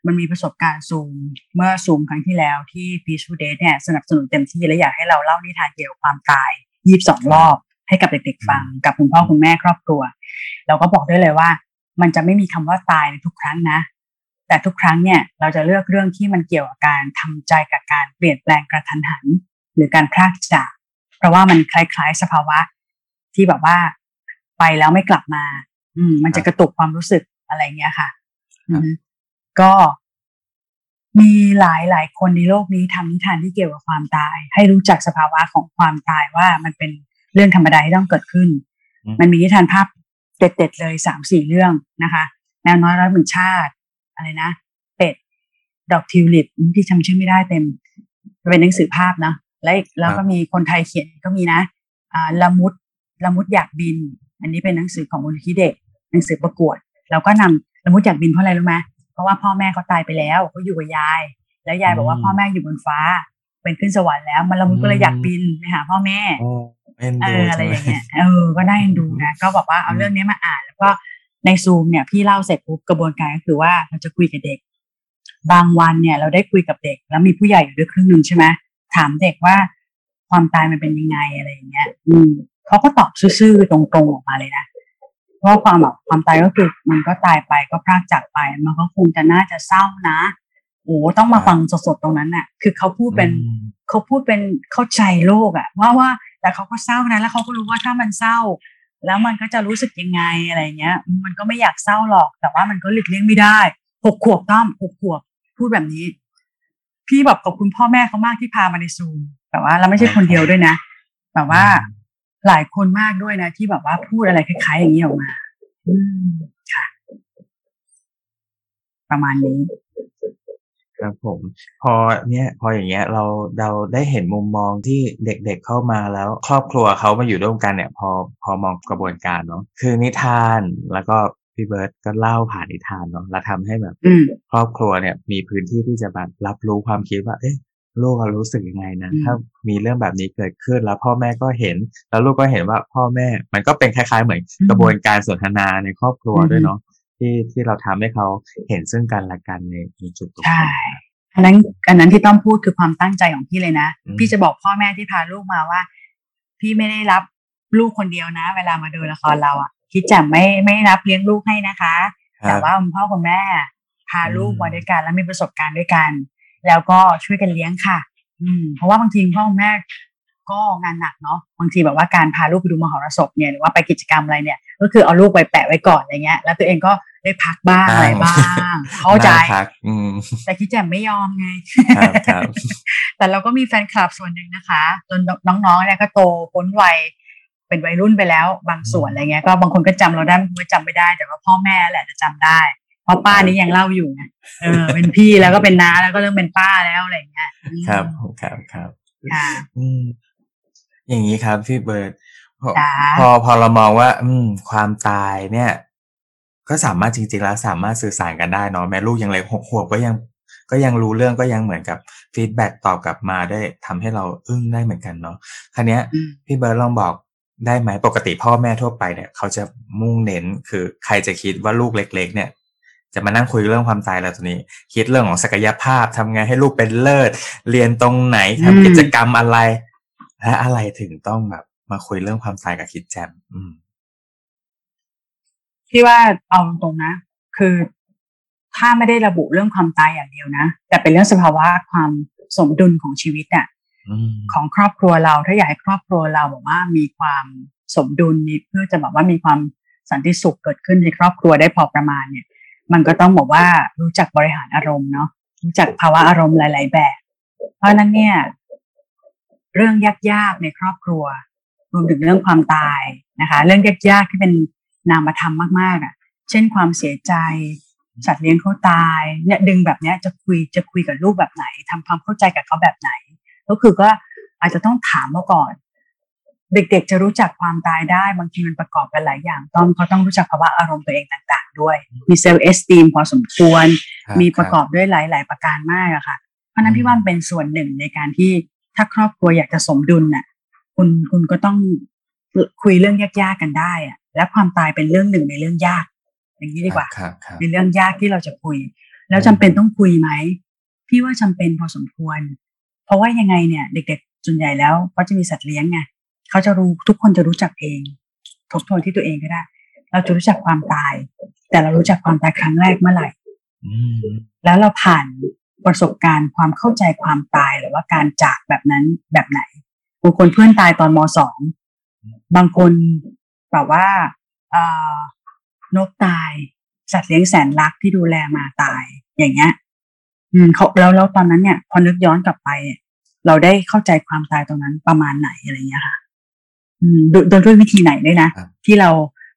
มมันมีประสบการณ์ซูมเมื่อซูมครั้งที่แล้วที่ Peaceful Day เนี่ยสนับสนุนเต็มที่และอยากให้เราเล่านิทานเกี่ยวกับความตายยีบสองรอบ ให้กับเด็กๆฟัง กับคุณพ่อคุณแม่ครอบครัว เราก็บอกได้เลยว่า มันจะไม่มีคำว่าตายในทุกครั้งนะ แต่ทุกครั้งเนี่ยเราจะเลือกเรื่องที่มันเกี่ยวกับการทำใจกับการเปลี่ยนแปลงกระทันหัน หรือการพรากจาก เพราะว่ามันคล้าย ๆ สภาวะ ที่แบบว่าไปแล้วไม่กลับมา อืม มันจะกระตุกความรู้สึกอะไรเงี้ยค่ะ
ครับ
อืม ก็มีหลายหลายคนในโลกนี้ทำนิทานที่เกี่ยวกับความตาย ให้รู้จักสภาวะของความตายว่ามันเป็นเรื่องธรรมดาที่ต้องเกิดขึ้น
อืม
มันมีนิทานภาพเด็ดๆเลยสามสี่เรื่องนะคะแมวน้อยร้อยหมื่นชาติอะไรนะ เป็ด ดอกทิวลิปที่จำชื่อไม่ได้เต็มเป็นหนังสือภาพนะและอีกแล้วก็มีคนไทยเขียนก็มีนะอ่าละมุดละมุดอยากบิน อันนี้เป็นหนังสือของมูลนิธิเด็กหนังสือประกวด เราก็นำละมุดอยากบินเพราะอะไรรู้ไหมเพราะว่าพ่อแม่เขาตายไปแล้วเขาอยู่กับยาย แล้วยายบอกว่า
อืม
พ่อแม่อยู่บนฟ้า เป็นขึ้นสวรรค์แล้ว มันละมุนก็เลยอยากบินไปหาพ่อแม่
โอ้เอ็น
เอ
ดู
ออะไรอย่างเงี้ยเออก็ได้ดูนะก็บอกว่าเอาเรื่องนี้มาอ่าน แล้วก็ในซูมเนี่ยพี่เล่าเสร็จปุ๊บกระบวนการก็คือว่าเราจะคุยกับเด็ก บางวันเนี่ย เราได้คุยกับเด็ก แล้วมีผู้ใหญ่อยู่ด้วยครึ่งหนึ่งใช่ไหมถามเด็กว่าความตายมันเป็นยังไงอะไรอย่างเงี้ย อืมเขาก็ตอบซื่อๆตรงๆออกมาเลยนะ ว่าความแบบความตายก็คือมันก็ตายไปก็พรากจากไป มันก็คงจะน่าจะเศร้านะโอ้ต้องมาฟังสดๆตรงนั้นน่ะ คือเขาพูดเป็น
อืม
เขาพูดเป็นเข้าใจโลกอะว่าว่าแต่เขาก็เศร้านะแล้วเขาก็รู้ว่าถ้ามันเศร้า แล้วมันก็จะรู้สึกยังไงอะไรเงี้ย มันก็ไม่อยากเศร้าหรอก แต่ว่ามันก็หลีกเลี่ยงไม่ได้หกขวบต้อมหกขวบพูดแบบนี้ พี่แบบขอบคุณพ่อแม่เขามากที่พามาในซูม แต่ว่าเราไม่ใช่คนเดียวด้วยนะ แบบว่า หลายคนมากด้วยนะ ที่แบบว่าพูดอะไรคล้ายๆ อย่างนี้ออกมาอืมค่ะ ประมาณนี้
ครับผม พอเนี่ยพออย่างเงี้ย เราเราได้เห็นมุมมองที่เด็กๆเข้ามาแล้ว ครอบครัวเขามาอยู่ร่วมกันเนี่ย พอพอมองกระบวนการเนาะคือนิทานแล้วก็พี่เบิร์ตก็เล่าผ่านนิทานเนาะแล้วทำให้แบบ
อืม
ครอบครัวเนี่ย มีพื้นที่ที่จะแบบรับรู้ความคิดว่า เอ๊ะ ลูกเรารู้สึกยังไงนะ
อืม
ถ้ามีเรื่องแบบนี้เกิดขึ้นแล้วพ่อแม่ก็เห็น แล้วลูกก็เห็นว่าพ่อแม่ มันก็เป็นคล้าย ๆ เหมือนกระบวนการสนทนาในครอบครัวด้วยเนาะที่ที่เราทำให้เขาเห็นซึ่งกันและกันในในจุดตรง
ใช่
นี้
อันนั้นอันนั้นที่ต้องพูดคือความตั้งใจของพี่เลยนะ
อืม
พี่จะบอกพ่อแม่ที่พาลูกมาว่า พี่ไม่ได้รับลูกคนเดียวนะ เวลามาดูละครเราอะคิดจะไม่ไม่รับเลี้ยงลูกให้นะคะ
ครับ
แต่ว่าคุณพ่อคุณแม่พาลูก
อืม
มาด้วยกันแล้วมีประสบการณ์ด้วยกัน แล้วก็ช่วยกันเลี้ยงค่ะ อืมเพราะว่าบางทีพ่อคุณแม่ก็งานหนักเนาะบางทีแบบว่าการพาลูกไปดูมหรสพเนี่ยหรือว่าไปกิจกรรมอะไรเนี่ย ก็คือเอาลูกไปแปะไว้ก่อนอะไรเงี้ย แล้วตัวเองก็ได้พักบ้างอะไรบ้าง เข้าใจ
น่พักอืม
แต่คิดแจ่มไม่ยอมไง
ครับครับ
แต่เราก็มีแฟนคลับส่วนหนึ่งนะคะ จนน้องๆเนี่ยก็โตพ้นวัยเป็นวัยรุ่นไปแล้ว บางส่วนอะไรเงี้ยก็บางคนก็จำเราได้บางคนก็จำไม่ได้ แต่ว่าพ่อแม่แหละจะจำได้ เพราะป้านี้ยังเล่าอยู่ไงเออ เป็นพี่แล้วก็เป็นน้าแล้วก็เริ่มเป็นป้าแล้วอะไรเงี้ยอืม
ครับครับครับ
ค่ะ
อืมอย่างนี้ครับพี่เบิร์ดพอ
จ้า
พอพอเรามองว่า อืม ความตายเนี่ย ก็สามารถจริง ๆ แล้วสามารถสื่อสารกันได้เนาะแม้ลูกยังเล็กหกขวบก็ยังก็ยังรู้เรื่องก็ยังเหมือนกับ feedback ตอบกลับมาได้ทำให้เราอึ้งได้เหมือนกันเนาะคันนี้ย
อืม
พี่เบิร์ดลองบอกได้ไหมปกติพ่อแม่ทั่วไปเนี่ย เขาจะมุ่งเน้นคือใครจะคิดว่าลูกเล็ก ๆ เนี่ย จะมานั่งคุยเรื่องความตายแล้วตัวนี้ คิดเรื่องของศักยภาพทำไงให้ลูกเป็นเลิศ เรียนตรงไหนทำกิจกรรมอะไร และอะไรถึงต้องแบบมาคุยเรื่องความตายกับคิดแจมอืม
พี่ว่าเอาตรงๆนะ คือถ้าไม่ได้ระบุเรื่องความตายอย่างเดียวนะ แต่เป็นเรื่องสภาวะความสมดุลของชีวิตอะ
อืม
ของครอบครัวเราถ้าอยากให้ครอบครัวเราแบบว่ามีความสมดุลมีเพื่อจะแบบว่ามีความสันติสุขเกิดขึ้นในครอบครัวได้พอประมาณเนี่ย มันก็ต้องบอกว่ารู้จักบริหารอารมณ์เนาะรู้จักภาวะอารมณ์หลาย ๆ แบบ เพราะนั้นเนี่ย เรื่องยากๆในครอบครัว รวมถึงเรื่องความตายนะคะ เรื่องยากๆที่เป็นนามธรรมมากๆอะ เช่นความเสียใจสัตว์เลี้ยงเขาตายเนี่ยดึงแบบเนี้ยจะคุยจะคุยกับลูกแบบไหนทำความเข้าใจกับเขาแบบไหน ก็คือก็อาจจะต้องถามมาก่อน เด็กๆจะรู้จักความตายได้บางทีมันประกอบกันหลายอย่างต้องเขาต้องรู้จักภาวะอารมณ์ตัวเองต่างๆ ด้วย มีเซลล์เอสตีมพอสมควร
ครับ
มีประกอบด้วยหลาย ๆ ประการมากอะค่ะ เพราะฉะนั้นพี่ว่ามันเป็นส่วนหนึ่งในการที่ถ้าครอบครัวอยากจะสมดุลน่ะคุณคุณก็ต้องคุยเรื่องยากๆกันได้อะและความตายเป็นเรื่องหนึ่งในเรื่องยาก อย่างนี้ดีกว่า
ครับครับ
ในเรื่องยากที่เราจะคุย แล้วจำเป็นต้องคุยไหมพี่ว่าจำเป็นพอสมควร เพราะว่ายังไงเนี่ย เด็ก ๆ ส่วนใหญ่แล้วเขาจะมีสัตว์เลี้ยงไง เขาจะรู้ทุกคนจะรู้จักเอง ทบทวนที่ตัวเองก็ได้ เราจะรู้จักความตาย แต่เรารู้จักความตายครั้งแรกเมื่อไหร่
อืม
แล้วเราผ่านประสบการณ์ความเข้าใจความตายหรือว่าการจากแบบนั้นแบบไหนบางคนเพื่อนตายตอนมสองบางคนแบบว่าเอ่อนกตายสัตว์เลี้ยงแสนรักที่ดูแลมาตายอย่างเงี้ย อืมเขาแล้วแล้วตอนนั้นเนี่ย พอนึกย้อนกลับไป เราได้เข้าใจความตายตรงนั้นประมาณไหนอะไรเงี้ยค่ะอืม โดยโดยด้วยวิธีไหนด้วยนะ
ครับ
ที่เรา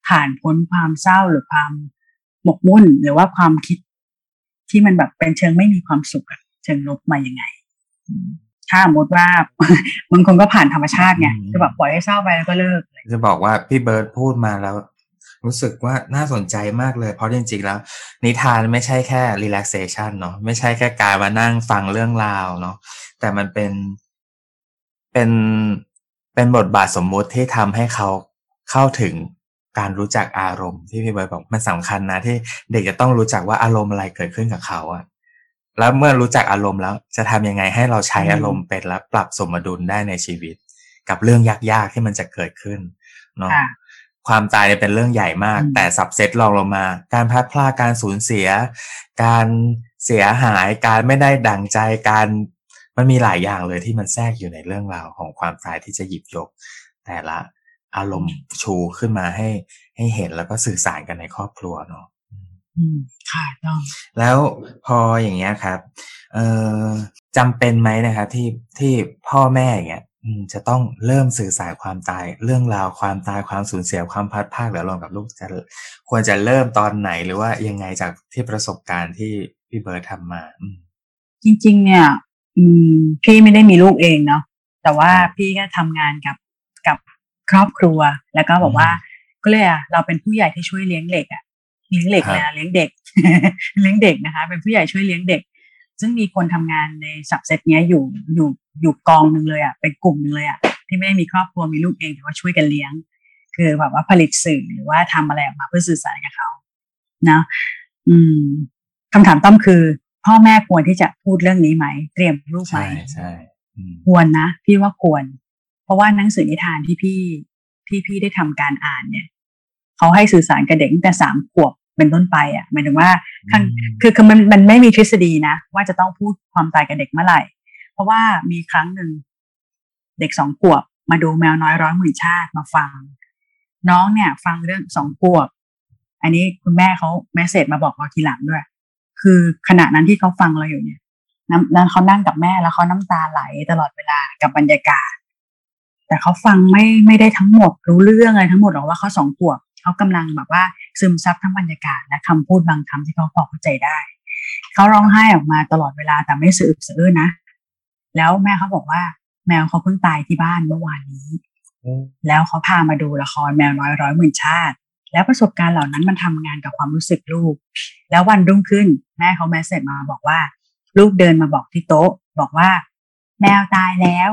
ผ่านพ้นความเศร้าหรือความหมกมุ่น หรือว่าความคิดที่มันแบบเป็นเชิงไม่มีความสุขอะเชิงลบมายังไงอืมถ้าสมมติว่าบางคนก็ผ่านธรรมชาติไงคือแบบปล่อยให้เศร้าไปแล้วก็เลิก
จะบอกว่าพี่เบิร์ดพูดมาแล้ว รู้สึกว่าน่าสนใจมากเลย เพราะจริงๆแล้ว นิทานไม่ใช่แค่ relaxation เนาะไม่ใช่แค่การมานั่งฟังเรื่องราวเนาะแต่มันเป็นเป็น เป็นบทบาทสมมุติที่ทำให้เขาเข้าถึงการรู้จักอารมณ์ที่พี่เบิร์ดบอกมันสำคัญนะที่เด็กจะต้องรู้จักว่าอารมณ์อะไรเกิดขึ้นกับเขาอะแล้วเมื่อรู้จักอารมณ์แล้ว จะทำยังไงให้เราใช้อารมณ์เป็นและปรับสมดุลได้ในชีวิต กับเรื่องยากๆที่มันจะเกิดขึ้นเนาะความตายเป็นเรื่องใหญ่มาก แต่สับเซตลองลงมา การพลาดพลาดการสูญเสีย การเสียหายการไม่ได้ดังใจการ มันมีหลายอย่างเลยที่มันแทรกอยู่ในเรื่องราวของความตายที่จะหยิบยก แต่ละอารมณ์ชูขึ้นมาให้ให้เห็นแล้วก็สื่อสารกันในครอบครัวเนาะ
ค่ะต้อง
แล้วพออย่างเงี้ยครับ เอ่อจำเป็นไหมนะครับที่ที่พ่อแม่อย่างเงี้ยจะต้องเริ่มสื่อสารความตาย เรื่องราวความตายความสูญเสียความพัดภาคหรือรวมกับลูกจะควรจะเริ่มตอนไหนหรือว่ายังไงจากที่ประสบการณ์ที่พี่เบิร์ดทำมา
จริง ๆ เนี่ย อืมพี่ไม่ได้มีลูกเองเนาะแต่ว่าพี่ก็ทำงานกับกับครอบครัว แล้วก็บอกว่าก็เลยอะเราเป็นผู้ใหญ่ที่ช่วยเลี้ยงเด็กอะเลี้ยงเด็กนะเลี้ยงเด็ก เลี้ยงเด็กนะคะ เป็นผู้ใหญ่ช่วยเลี้ยงเด็ก ซึ่งมีคนทำงานในสับเซตเนี้ยอยู่อยู่อยู่กองหนึ่งเลยอะเป็นกลุ่มหนึ่งเลยอะที่ไม่ได้มีครอบครัวมีลูกเองแต่ว่าช่วยกันเลี้ยง คือแบบว่าผลิตสื่อหรือว่าทำอะไรออกมาเพื่อสื่อสารกับเขานะอืมคำถามต้อมคือ พ่อแม่ควรที่จะพูดเรื่องนี้ไหม เตรียมลูกไหม
ใช่ใช่
ควรนะพี่ว่าควร เพราะว่าหนังสือนิทานที่พี่ที่พี่ได้ทำการอ่านเนี่ยเขาให้สื่อสารกับเด็กตั้งแต่สามขวบเป็นต้นไปอะหมายถึงว่าคือคือมันมันไม่มีทฤษฎีนะ ว่าจะต้องพูดความตายกับเด็กเมื่อไหร่ เพราะว่ามีครั้งหนึ่งเด็กสองขวบมาดูแมวน้อยร้อยหมื่นชาติมาฟัง น้องเนี่ย ฟังเรื่องสองขวบ อันนี้คุณแม่เขาแมสเซจมาบอกเราทีหลังด้วย คือขณะนั้นที่เขาฟังเราอยู่เนี่ยน้ำนั้นเขานั่งกับแม่แล้วเขาน้ำตาไหลตลอดเวลากับบรรยากาศ แต่เขาฟังไม่ไม่ได้ทั้งหมดรู้เรื่องอะไรทั้งหมดหรอกว่าเขาสองขวบเขากำลังแบบว่าซึมซับทั้งบรรยากาศและคำพูดบางคำที่เขาพอเข้าใจได้ เขาร้องไห้ออกมาตลอดเวลาแต่ไม่สะอึกสะอื้นนะ แล้วแม่เขาบอกว่า แมวเขาเพิ่งตายที่บ้านเมื่อวานนี้ แล้วเขาพามาดูละครแมวน้อยร้อยหมื่นชาติ แล้วประสบการณ์เหล่านั้นมันทำงานกับความรู้สึกลูก แล้ววันรุ่งขึ้น แม่เขาแมสเซจมาบอกว่า ลูกเดินมาบอกที่โต๊ะ บอกว่า แมวตายแล้ว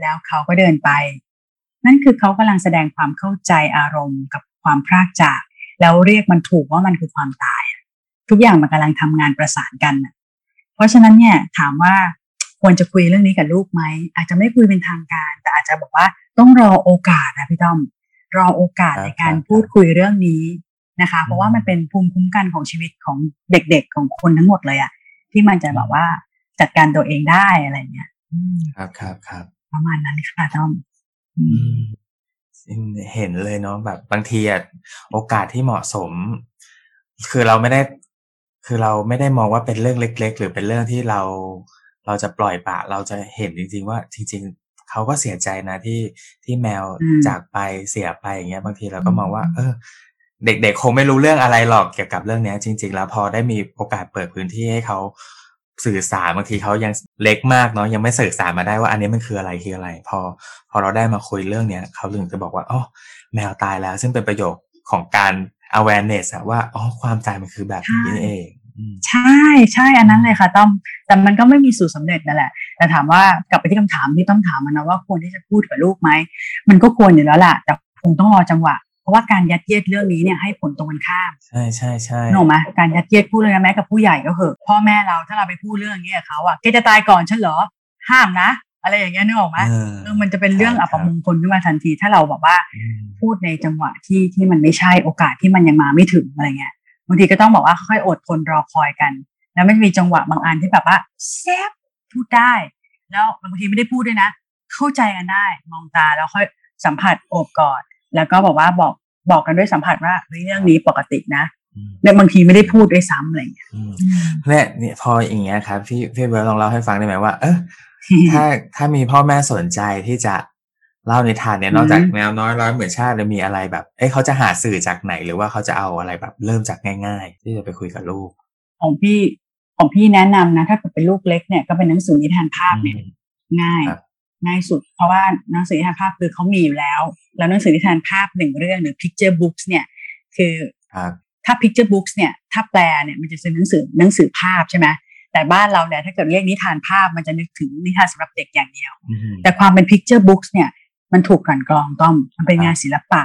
แล้วเขาก็เดินไป นั่นคือเขากำลังแสดงความเข้าใจอารมณ์กับความพรากจาก แล้วเรียกมันถูกว่ามันคือความตาย ทุกอย่างมันกำลังทำงานประสานกันเพราะฉะนั้นเนี่ยถามว่าควรจะคุยเรื่องนี้กับลูกไหมอาจจะไม่คุยเป็นทางการ แต่อาจจะบอกว่าต้องรอโอกาสนะพี่ต้อม รอโอกาสในการพูดคุยเรื่องนี้นะคะ เพราะว่ามันเป็นภูมิคุ้มกันของชีวิตของเด็กๆของคนทั้งหมดเลยอะที่มันจะแบบว่าจัดการตัวเองได้อะไรเงี้ย
ครับครับครับ
ประมาณนั้นค่ะต้อม
เห็นเลยเนาะแบบบางทีอะโอกาสที่เหมาะสม คือเราไม่ได้ คือเราไม่ได้มองว่าเป็นเรื่องเล็ก ๆ หรือเป็นเรื่องที่เราเราจะปล่อยปะ เราจะเห็นจริง ๆ ว่าจริงๆ เขาก็เสียใจนะที่ที่แมวจากไปเสียไปอย่างเงี้ยบางทีเราก็มองว่า เออ เด็กๆคงไม่รู้เรื่องอะไรหรอกเกี่ยวกับเรื่องนี้จริง ๆ แล้วพอได้มีโอกาสเปิดพื้นที่ให้เขาสื่อสารบางทีเขายังเล็กมากเนาะยังไม่สื่อสารมาได้ว่าอันนี้มันคืออะไรคืออะไร พอ พอเราได้มาคุยเรื่องเนี้ยเขาถึงจะบอกว่าอ๋อแมวตายแล้ว ซึ่งเป็นประโยคของการ awareness ว่าอ๋อความตายมันคือแบบนี้เอง
ใช่ใช่อันนั้นเลยค่ะต้อมแต่มันก็ไม่มีสูตรสาเร็จนั่นแหละ แต่ถามว่ากลับไปที่คำถามที่ต้องถามมันนะว่าควรที่จะพูดกับลูกไหมมันก็ควรอยู่แล้วแหละแต่คงต้องรอจังหวะราะว่าการยัดเยียดเรื่องนี้เนี่ยให้ผลตรงกันข้าม
ใช่ใช่ใช่
หนูไหมการยัดเยียดพูดเลยนะแม้กับผู้ใหญ่ก็เหอะพ่อแม่เราถ้าเราไปพูดเรื่องนี้กับเขาอะแกจะตายก่อนฉันเหรอห้ามนะอะไรอย่างเงี้ยนึกออกไหมเออมันจะเป็นเรื่องอัปมงคลขึ้นมาทันที ถ้าเราบอกว่าพูดในจังหวะที่ที่มันไม่ใช่โอกาสที่มันยังมาไม่ถึงอะไรเงี้ยบางทีก็ต้องบอกว่าค่อยๆอดทนรอคอยกัน แล้วไม่มีจังหวะบางอันที่แบบว่าแซบพูดได้ แล้วบางทีไม่ได้พูดด้วยนะ เข้าใจกันได้ มองตาแล้วค่อยสัมผัสโอบกอด แล้วก็บอกว่าบอกบอกกันด้วยสัมผัสว่าเรื่องนี้ปกตินะเนี่ยบางทีไม่ได้พูดด้วยซ้ำอะไรอย่างเงี้ย
เนี่ยเนี่ยพออย่างเงี้ยครับพี่พี่เบิร์ดลองเล่าให้ฟังได้ไหมว่า เออถ้าถ้ามีพ่อแม่สนใจที่จะเล่าในทานเนี่ยนอกจากแมวน้อยร้อยเหมือนชาติจะมีอะไรแบบ เอ้เขาจะหาสื่อจากไหนหรือว่าเขาจะเอาอะไรแบบ เริ่มจากง่าย ๆ ที่จะไปคุยกับลูก
ของพี่ ของพี่แนะนำนะ ถ้าเป็นลูกเล็กเนี่ยก็เป็นหนังสือนิทานภาพเนี่ยง่ายง่ายสุด เพราะว่าหนังสือนิทานภาพคือเขามีอยู่แล้ว แล้วหนังสือนิทานภาพหนึ่งเรื่องหรือ picture books เนี่ย คือ
ครับ
ถ้า picture books เนี่ย ถ้าแปลเนี่ยมันจะเป็นหนังสือหนังสือภาพใช่ไหมแต่บ้านเราเนี่ยถ้าเกิดเรียกนิทานภาพมันจะนึกถึงนิทานสำหรับเด็กอย่างเดียว
อืม
แต่ความเป็น picture books เนี่ย มันถูกกลั่นกรองต้อมมันเป็น
ครับ
งานศิลปะ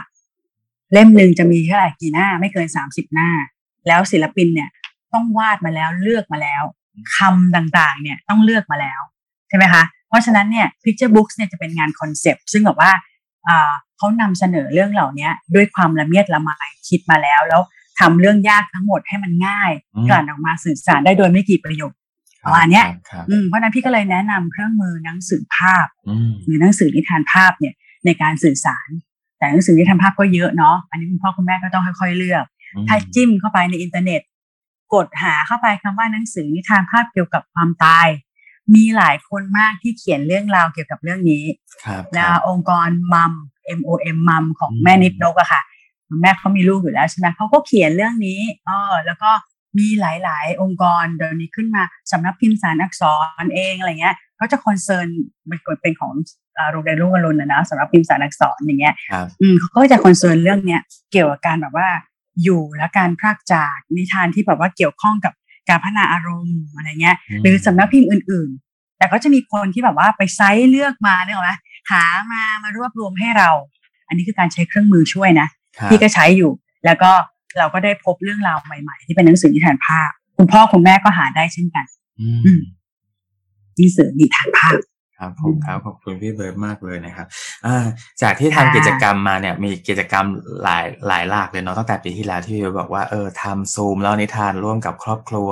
เล่มหนึ่งจะมีเท่าไหร่กี่หน้าไม่เกินสามสิบหน้า แล้วศิลปินเนี่ย ต้องวาดมาแล้วเลือกมาแล้วคำต่างๆ เนี่ยต้องเลือกมาแล้วใช่ไหมคะเพราะฉะนั้นเนี่ย picture books เนี่ยจะเป็นงานคอนเซปต์ซึ่งแบบว่าอ่าเขานำเสนอเรื่องเหล่านี้ด้วยความละเมียดละไมคิดมาแล้ว แล้วทำเรื่องยากทั้งหมดให้มันง่าย
อืม
กลั่นออกมาสื่อสารได้โดยไม่กี่ประโยค
ครับ
ประมาณเนี้ย
ครับ
อืมเพราะฉะนั้นพี่ก็เลยแนะนำเครื่องมือหนังสือภาพ
อืม
หรือหนังสือนิทานภาพเนี่ยในการสื่อสาร แต่หนังสือนิทานภาพก็เยอะเนาะอันนี้คุณพ่อคุณแม่ก็ต้องค่อยๆเลือก ถ้าจิ้มเข้าไปในอินเทอร์เน็ต กดหาเข้าไปคำว่าหนังสือนิทานภาพเกี่ยวกับความตาย มีหลายคนมากที่เขียนเรื่องราวเกี่ยวกับเรื่องนี้
ครับ
แล้ว
ครับ
องค์กรมัม M O M มัมของ
อืม
แม่นิดนกอะค่ะคุณแม่เขามีลูกอยู่แล้วใช่ไหมเขาก็เขียนเรื่องนี้เออแล้วก็มีหลาย ๆ องค์กรเดี๋ยวนี้ขึ้นมาสำนักพิมพ์สารอักษรเองอะไรเงี้ยเขาจะ concern มันเป็นของอ่าโรงเรียนรุ่งอรุณนะนะสำนักพิมพ์สานอักษรอย่างเงี้ย
ครับ
อืมเขาก็จะ concern เรื่องเนี้ยเกี่ยวกับการแบบว่า อยู่และการพรากจากนิทานที่แบบว่าเกี่ยวข้องกับการพัฒนาอารมณ์อะไรเงี้ย หรือสำนักพิมพ์อื่น ๆ แต่ก็จะมีคนที่แบบว่าไปไซส์เลือกมาเนี่ยหรอไหมหามามารวบรวมให้เรา อันนี้คือการใช้เครื่องมือช่วยนะ
ครับ
พี่ก็ใช้อยู่ แล้วก็เราก็ได้พบเรื่องราวใหม่ๆ ที่เป็นหนังสือนิทานภาพ คุณพ่อคุณแม่ก็หาได้เช่นกัน
อืม
อืมหนังสือนิทานภาพ
ครับผมครับขอบคุณพี่เบิร์ดมากเลยนะครับอ่าจากที่ทำ
ค่ะ
กิจกรรมมาเนี่ยมีกิจกรรมหลายหลายหลากเลยเนาะตั้งแต่ปีที่แล้วที่พี่เบิร์ดบอกว่าเออทำซูมแล้วนิทานร่วมกับครอบครัว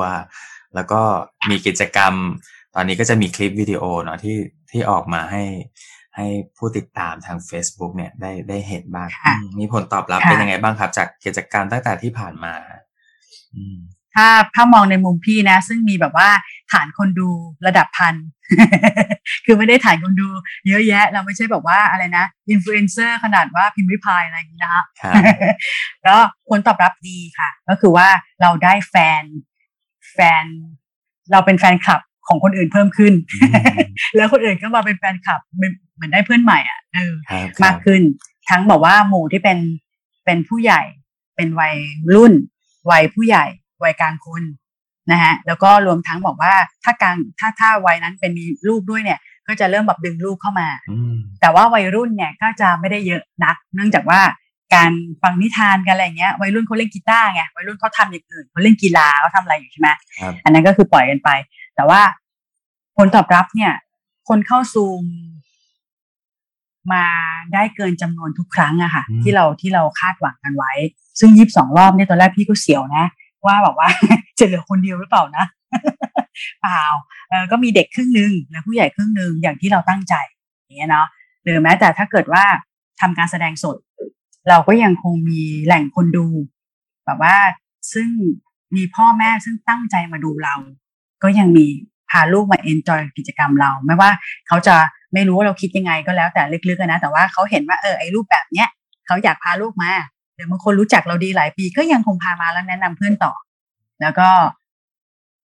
แล้วก็มีกิจกรรม ตอนนี้ก็จะมีคลิปวิดีโอเนาะที่ที่ออกมาให้ให้ผู้ติดตามทาง Facebook เนี่ยได้ได้เห็นบ้าง
ค่ะ
อืมมีผลตอบรับ
ค่ะ
เป็นยังไงบ้างครับ จากกิจกรรมตั้งแต่ที่ผ่านมาอืม
ถ้าถ้ามองในมุมพี่นะ ซึ่งมีแบบว่า ฐานคนดูระดับพัน คือไม่ได้ฐานคนดู เยอะแยะ เราไม่ใช่แบบว่าอะไรนะอินฟลูเอนเซอร์ขนาดว่าพิมรี่พายอะไรอย่างนี้นะคะ
ครับ
แล้วผลตอบรับดีค่ะ ก็คือว่าเราได้แฟน แฟน เราเป็นแฟนคลับของคนอื่นเพิ่มขึ้น
อืม
แล้วคนอื่นก็มาเป็นแฟนคลับเหมือนเหมือนได้เพื่อนใหม่อะเออ
ครับ
มากขึ้น ทั้งแบบว่าหมู่ที่เป็นเป็นผู้ใหญ่ เป็นวัยรุ่น วัยผู้ใหญ่ วัยกลางคน นะฮะแล้วก็รวมทั้งบอกว่าถ้ากลางถ้าถ้าวัยนั้นเป็นมีลูกด้วยเนี่ยก็จะเริ่มแบบดึงลูกเข้ามา
อืม
แต่ว่าวัยรุ่นเนี่ยก็จะไม่ได้เยอะนัก เนื่องจากว่าการฟังนิทานกันอะไรเงี้ยวัยรุ่นเขาเล่นกีตาร์ไงวัยรุ่นเขาทำอย่างอื่นเขาเล่นกีฬาเขาทำอะไรอยู่ใช่ไหม
ครับ
อันนั้นก็คือปล่อยกันไป แต่ว่าผลตอบรับเนี่ย คนเข้าซูมมาได้เกินจำนวนทุกครั้งอะค่ะ
อืม
ที่เราที่เราคาดหวังกันไว้ ซึ่งยีิบสองรอบเนี่ยตอนแรกพี่ก็เสียวนะ ว่าแบบว่าจะเหลือคนเดียวหรือเปล่านะเปล่าก็มีเด็กครึ่งหนึ่งและผู้ใหญ่ครึ่งหนึ่งอย่างที่เราตั้งใจอย่างเงี้ยเนาะหรือแม้แต่ถ้าเกิดว่าทำการแสดงสด เราก็ยังคงมีแหล่งคนดู แบบว่าซึ่งมีพ่อแม่ซึ่งตั้งใจมาดูเรา ก็ยังมีพาลูกมาเอนจอยกิจกรรมเรา ไม่ว่าเขาจะไม่รู้ว่าเราคิดยังไงก็แล้วแต่ลึกๆนะ แต่ว่าเขาเห็นว่าเออไอ้รูปแบบเนี้ยเขาอยากพาลูกมา รือบางคนรู้จักเราดีหลายปีก็ยังคงพามาแล้วแนะนำเพื่อนต่อ แล้วก็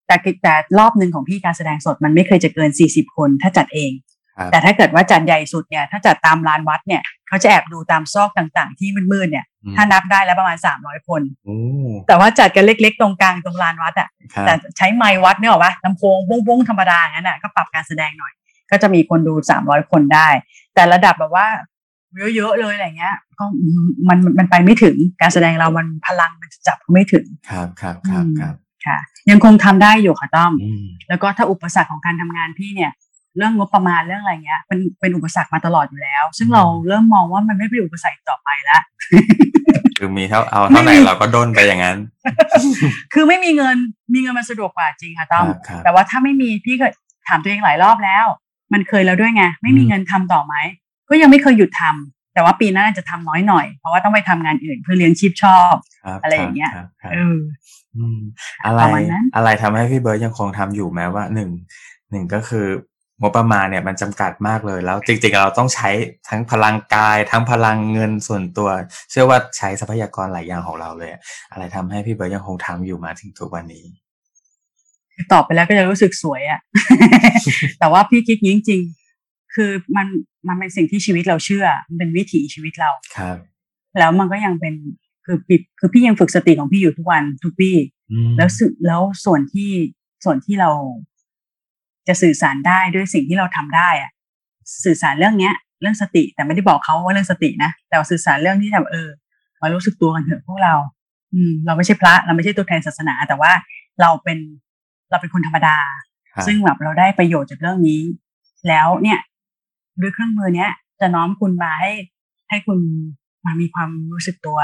แต่กิจแต่รอบหนึ่งของพี่การแสดงสดมันไม่เคยจะเกินสี่สิบคนถ้าจัดเอง
ครับ
แต่ถ้าเกิดว่าจัดใหญ่สุดเนี่ยถ้าจัดตามลานวัดเนี่ย เขาจะแอบดูตามซอกต่างๆ ที่มืดๆเนี่ย
อืม
ถ้านับได้แล้วประมาณสามร้อยคน
โอ้
แต่ว่าจัดกันเล็กๆ ตรงกลางตรงลานวัดอะ
ครับ
แต่ใช้ไม้วัดเนี่ยหรอปะลำโพงบ้งๆธรรมดาอย่างนั้นน่ะก็ปรับการแสดงหน่อย ก็จะมีคนดูสามร้อยคนได้ แต่ระดับแบบว่า เยอะๆเลยอะไรเงี้ย ก็มันมันมันไปไม่ถึงการแสดงเรามันพลังมันจับไม่ถึง
ครับครับครับ
อืม
ครับ
ค่ะ ยังคงทำได้อยู่ค่ะต้อม
อืม
แล้วก็ถ้าอุปสรรคของการทำงานพี่เนี่ย เรื่องงบประมาณเรื่องอะไรเงี้ยเป็นเป็นอุปสรรคมาตลอดอยู่แล้ว ซึ่งเราเริ่มมองว่ามันไม่เป็นอุปสรรคอีกต่อไปแล้ว
คือมีเท่าเอาเท่าไหร่
ไม่มี
เราก็ด้นไปอย่างนั้น
คือไม่มีเงินมีเงินมันสะดวกกว่าจริงค่ะต้อม
ครับครับ
แต่ว่าถ้าไม่มีพี่ก็ถามตัวเองหลายรอบแล้ว มันเคยแล้วด้วยไงไม่มี
อืม
เงินทำต่อไหม ก็ยังไม่เคยหยุดทำแต่ว่าปีหน้าจะทำน้อยหน่อย เพราะว่าต้องไปทำงานอื่นเพื่อเลี้ยงชีพชอบ
ครับ
อะไรอย่างเงี้ย
ครับครับ
เออ
อืมอะไร
ประมาณนั้น
อะไรทำให้พี่เบิร์ดยังคงทำอยู่แม้ว่าหนึ่งหนึ่งก็คืองบประมาณเนี่ยมันจำกัดมากเลยแล้วจริงๆเราต้องใช้ทั้งพลังกาย ทั้งพลังเงินส่วนตัว เชื่อว่าใช้ทรัพยากรหลายอย่างของเราเลย อะอะไรทำให้พี่เบิร์ดยังคงทำอยู่มาถึงทุกวันนี้
คือตอบไปแล้วก็จะรู้สึกสวยอะแต่ว่าพี่คิดอย่างนี้จริงๆ คือมันมันเป็นสิ่งที่ชีวิตเราเชื่อ มันเป็นวิถีชีวิตเรา
ครับ
แล้วมันก็ยังเป็นคือปิคือพี่ยังฝึกสติของพี่อยู่ทุกวันทุกปี
อืม
แล้วสึแล้วส่วนที่ส่วนที่เราจะสื่อสารได้ด้วยสิ่งที่เราทำได้อะสื่อสารเรื่องเนี้ย เรื่องสติแต่ไม่ได้บอกเขาว่าเรื่องสตินะแต่ว่าสื่อสารเรื่องที่แบบเออมารู้สึกตัวกันเถอะพวกเรา อืม เราไม่ใช่พระ เราไม่ใช่ตัวแทนศาสนา แต่ว่าเราเป็นเราเป็นคนธรรมดา
ครับ
ซึ่งแบบเราได้ประโยชน์จากเรื่องนี้ แล้วเนี่ย ด้วยเครื่องมือเนี้ยจะน้อมคุณมาให้ให้คุณมามีความรู้สึกตัว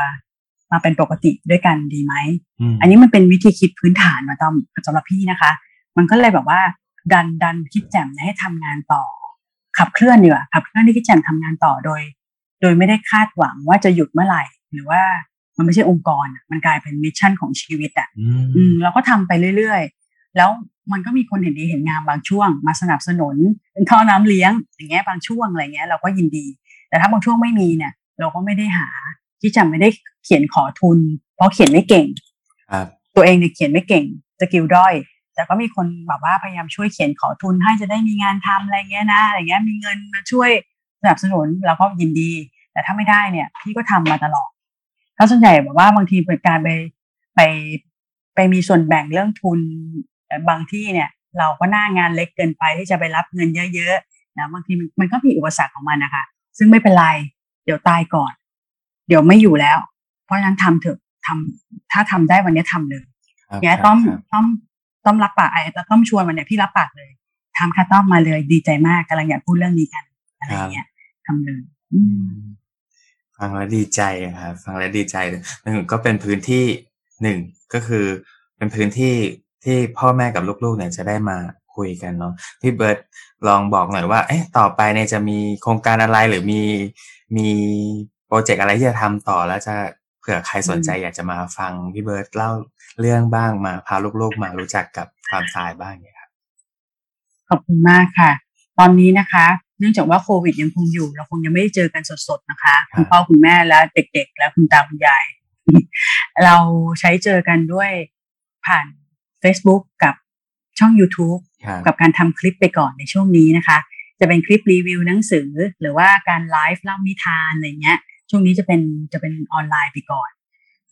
มาเป็นปกติด้วยกันดีไหม
ม
อันนี้มันเป็นวิธีคิดพื้นฐานนะต้อมสำหรับพี่นะคะ มันก็เลยแบบว่า ดันดันคิดแจ่มให้ทำงานต่อ ขับเคลื่อนดีกว่าขับเคลื่อนให้คิดแจ่มทำงานต่อโดย โดยไม่ได้คาดหวังว่าจะหยุดเมื่อไหร่ หรือว่ามันไม่ใช่องค์กรอะมันกลายเป็น mission ของชีวิตอะ
อืม
อืมเราก็ทำไปเรื่อยๆ แล้วมันก็มีคนเห็นดีเห็นงามบางช่วง มาสนับสนุนเป็นท่อน้ำเลี้ยง อย่างเงี้ยบางช่วงอะไรเงี้ยเราก็ยินดี แต่ถ้าบางช่วงไม่มีเนี่ย เราก็ไม่ได้หาที่จะไม่ได้เขียนขอทุน เพราะเขียนไม่เก่ง
ครับ
ตัวเองเนี่ยเขียนไม่เก่งสกิลด้อย แต่ก็มีคนแบบว่าพยายามช่วยเขียนขอทุนให้จะได้มีงานทำอะไรเงี้ยนะอะไรเงี้ยมีเงินมาช่วยสนับสนุนเราก็ยินดี แต่ถ้าไม่ได้เนี่ย พี่ก็ทำมาตลอดถ้าส่วนใหญ่แบบว่าบางทีเป็นการไปไปไปมีส่วนแบ่งเรื่องทุนแต่ บางที่เนี่ยเราก็หน้างานเล็กเกินไปที่จะไปรับเงินเยอะๆนะบางทีมันมันก็มีอุปสรรคของมันนะคะ ซึ่งไม่เป็นไร เดี๋ยวตายก่อน เดี๋ยวไม่อยู่แล้ว เพราะฉะนั้นทำเถอะทำถ้าทำได้วันนี้ทำเลย
ครับ
แก
ครับ
ต้อม
ครับ
ต้อมต้อมรับปากไอ้ต้อมชวนมันเนี่ยพี่รับปากเลยทำค่ะต้อมมาเลยดีใจมากกำลังอยากพูดเรื่องนี้กันอะไรอย่างเงี้ยทำเลยอื
อื
ม
มฟังแล้วดีใจครับฟังแล้วดีใจหนึ่งก็เป็นพื้นที่หนึ่งก็คือเป็นพื้นที่ ที่พ่อแม่กับลูกๆเนี่ยจะได้มาคุยกันเนาะพี่เบิร์ตลองบอกหน่อยว่า เอ๊ะต่อไปเนี่ยจะมีโครงการอะไรหรือมีมีโปรเจกต์อะไรที่จะทำต่อแล้วจะเผื่อใครสนใจอยากจะมาฟังพี่เบิร์ตเล่าเรื่องบ้างมาพาลูกๆมารู้จักกับความตายบ้างเนี่ยครับ
ขอบคุณมากค่ะ ตอนนี้นะคะ เนื่องจากว่าโควิดยังคงอยู่ เราคงยังไม่ได้เจอกันสดๆนะคะ
ครับ
คุณพ่อคุณแม่และเด็ก ๆ และคุณตาคุณยาย เราใช้เจอกันด้วยผ่าน Facebook กับช่อง YouTube
ครับ
กับการทำคลิปไปก่อนในช่วงนี้นะคะ จะเป็นคลิปรีวิวหนังสือ หรือว่าการไลฟ์เล่านิทานอะไรเงี้ย ช่วงนี้จะเป็นจะเป็นออนไลน์ไปก่อน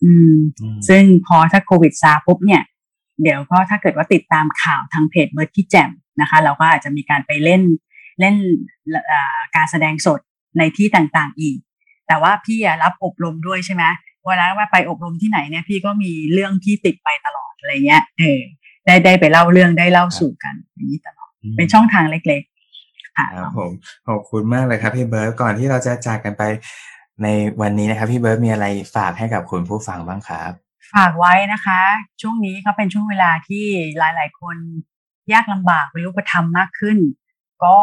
อืม
อืม
ซึ่งพอถ้าโควิดซาปุ๊บเนี่ย เดี๋ยวก็ถ้าเกิดว่าติดตามข่าวทางเพจเบิร์ดที่แจ่มนะคะ เราก็อาจจะมีการไปเล่นเล่นเอ่อการแสดงสดในที่ต่างๆอีก แต่ว่าพี่อะรับอบรมด้วยใช่ไหม เวลาว่าไปอบรมที่ไหนเนี่ยพี่ก็มีเรื่องที่ติดไปตลอดอะไรเงี้ยเออได้ได้ไปเล่าเรื่องได้เล่าสู่กันอย่างนี้ตลอดเป็นช่องทางเล็กๆค่ะ
ครับผมขอบคุณมากเลยครับพี่เบิร์ตก่อนที่เราจะจากกันไปในวันนี้นะครับพี่เบิร์ตมีอะไรฝากให้กับคุณผู้ฟังบ้างครับ
ฝากไว้นะคะ ช่วงนี้ก็เป็นช่วงเวลาที่หลายๆ คนยากลำบากเป็นรูปธรรมมากขึ้น ก็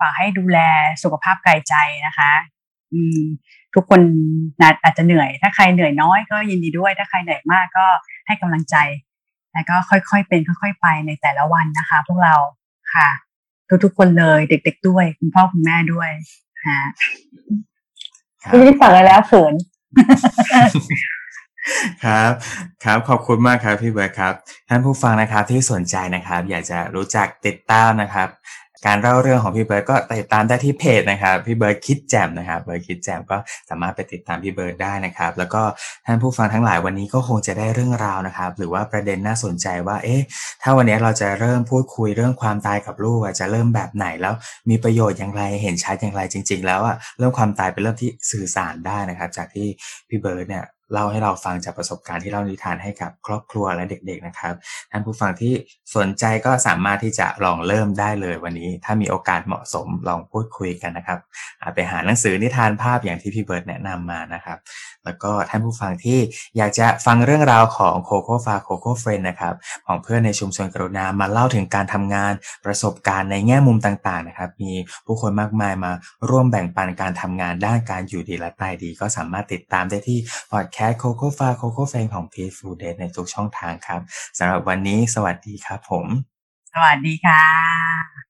ฝากให้ดูแลสุขภาพกายใจนะคะอืม ทุกคนนะอาจจะเหนื่อย ถ้าใครเหนื่อยน้อยก็ยินดีด้วย ถ้าใครเหนื่อยมากก็ให้กำลังใจ แล้วก็ค่อยๆเป็นค่อย ๆ ไปในแต่ละวันนะคะ พวกเราค่ะ ทุกๆคนเลยเด็ก ๆ ด้วย คุณพ่อคุณแม่ด้วยฮะ
ครับ
ไม่ได้ฝากอะไรแล้วเขิน
ครับ ครับ ขอบคุณมากครับพี่เบิร์ตครับ ท่านผู้ฟังนะครับที่สนใจนะครับ อยากจะรู้จักติดตามนะครับ การเล่าเรื่องของพี่เบิร์ตก็ติดตามได้ที่เพจนะครับพี่เบิร์ตคิดแจมนะครับเบิร์ตคิดแจมก็สามารถไปติดตามพี่เบิร์ตได้นะครับ แล้วก็ท่านผู้ฟังทั้งหลายวันนี้ก็คงจะได้เรื่องราวนะครับ หรือว่าประเด็นน่าสนใจว่า เอ๊ะ ถ้าวันนี้เราจะเริ่มพูดคุยเรื่องความตายกับลูกจะเริ่มแบบไหนแล้วมีประโยชน์อย่างไรเห็นชัดอย่างไรจริง ๆ แล้วอะเรื่องความตายเป็นเรื่องที่สื่อสารได้นะครับ จากที่พี่เบิร์ตเนี่ย เล่าให้เราฟังจากประสบการณ์ที่เล่านิทานให้กับครอบครัวและเด็กๆนะครับท่านผู้ฟังที่สนใจก็สามารถที่จะลองเริ่มได้เลยวันนี้ ถ้ามีโอกาสเหมาะสมลองพูดคุยกันนะครับไปหาหนังสือนิทานภาพอย่างที่พี่เบิร์ตแนะนำมานะครับ แล้วก็ท่านผู้ฟังที่อยากจะฟังเรื่องราวของโคโค่ฟาโคโค่เฟรนนะครับของเพื่อนในชุมชนกรุณามาเล่าถึงการทำงานประสบการณ์ในแง่มุมต่างๆนะครับ มีผู้คนมากมายมาร่วมแบ่งปันการทำงานด้านการอยู่ดีและตายดี ก็สามารถติดตามได้ที่พอดแคสต์โคโค่ฟาโคโค่เฟรนของ Peaceful Day ในทุกช่องทางครับสำหรับวันนี้สวัสดีครับผม
สวัสดีค่ะ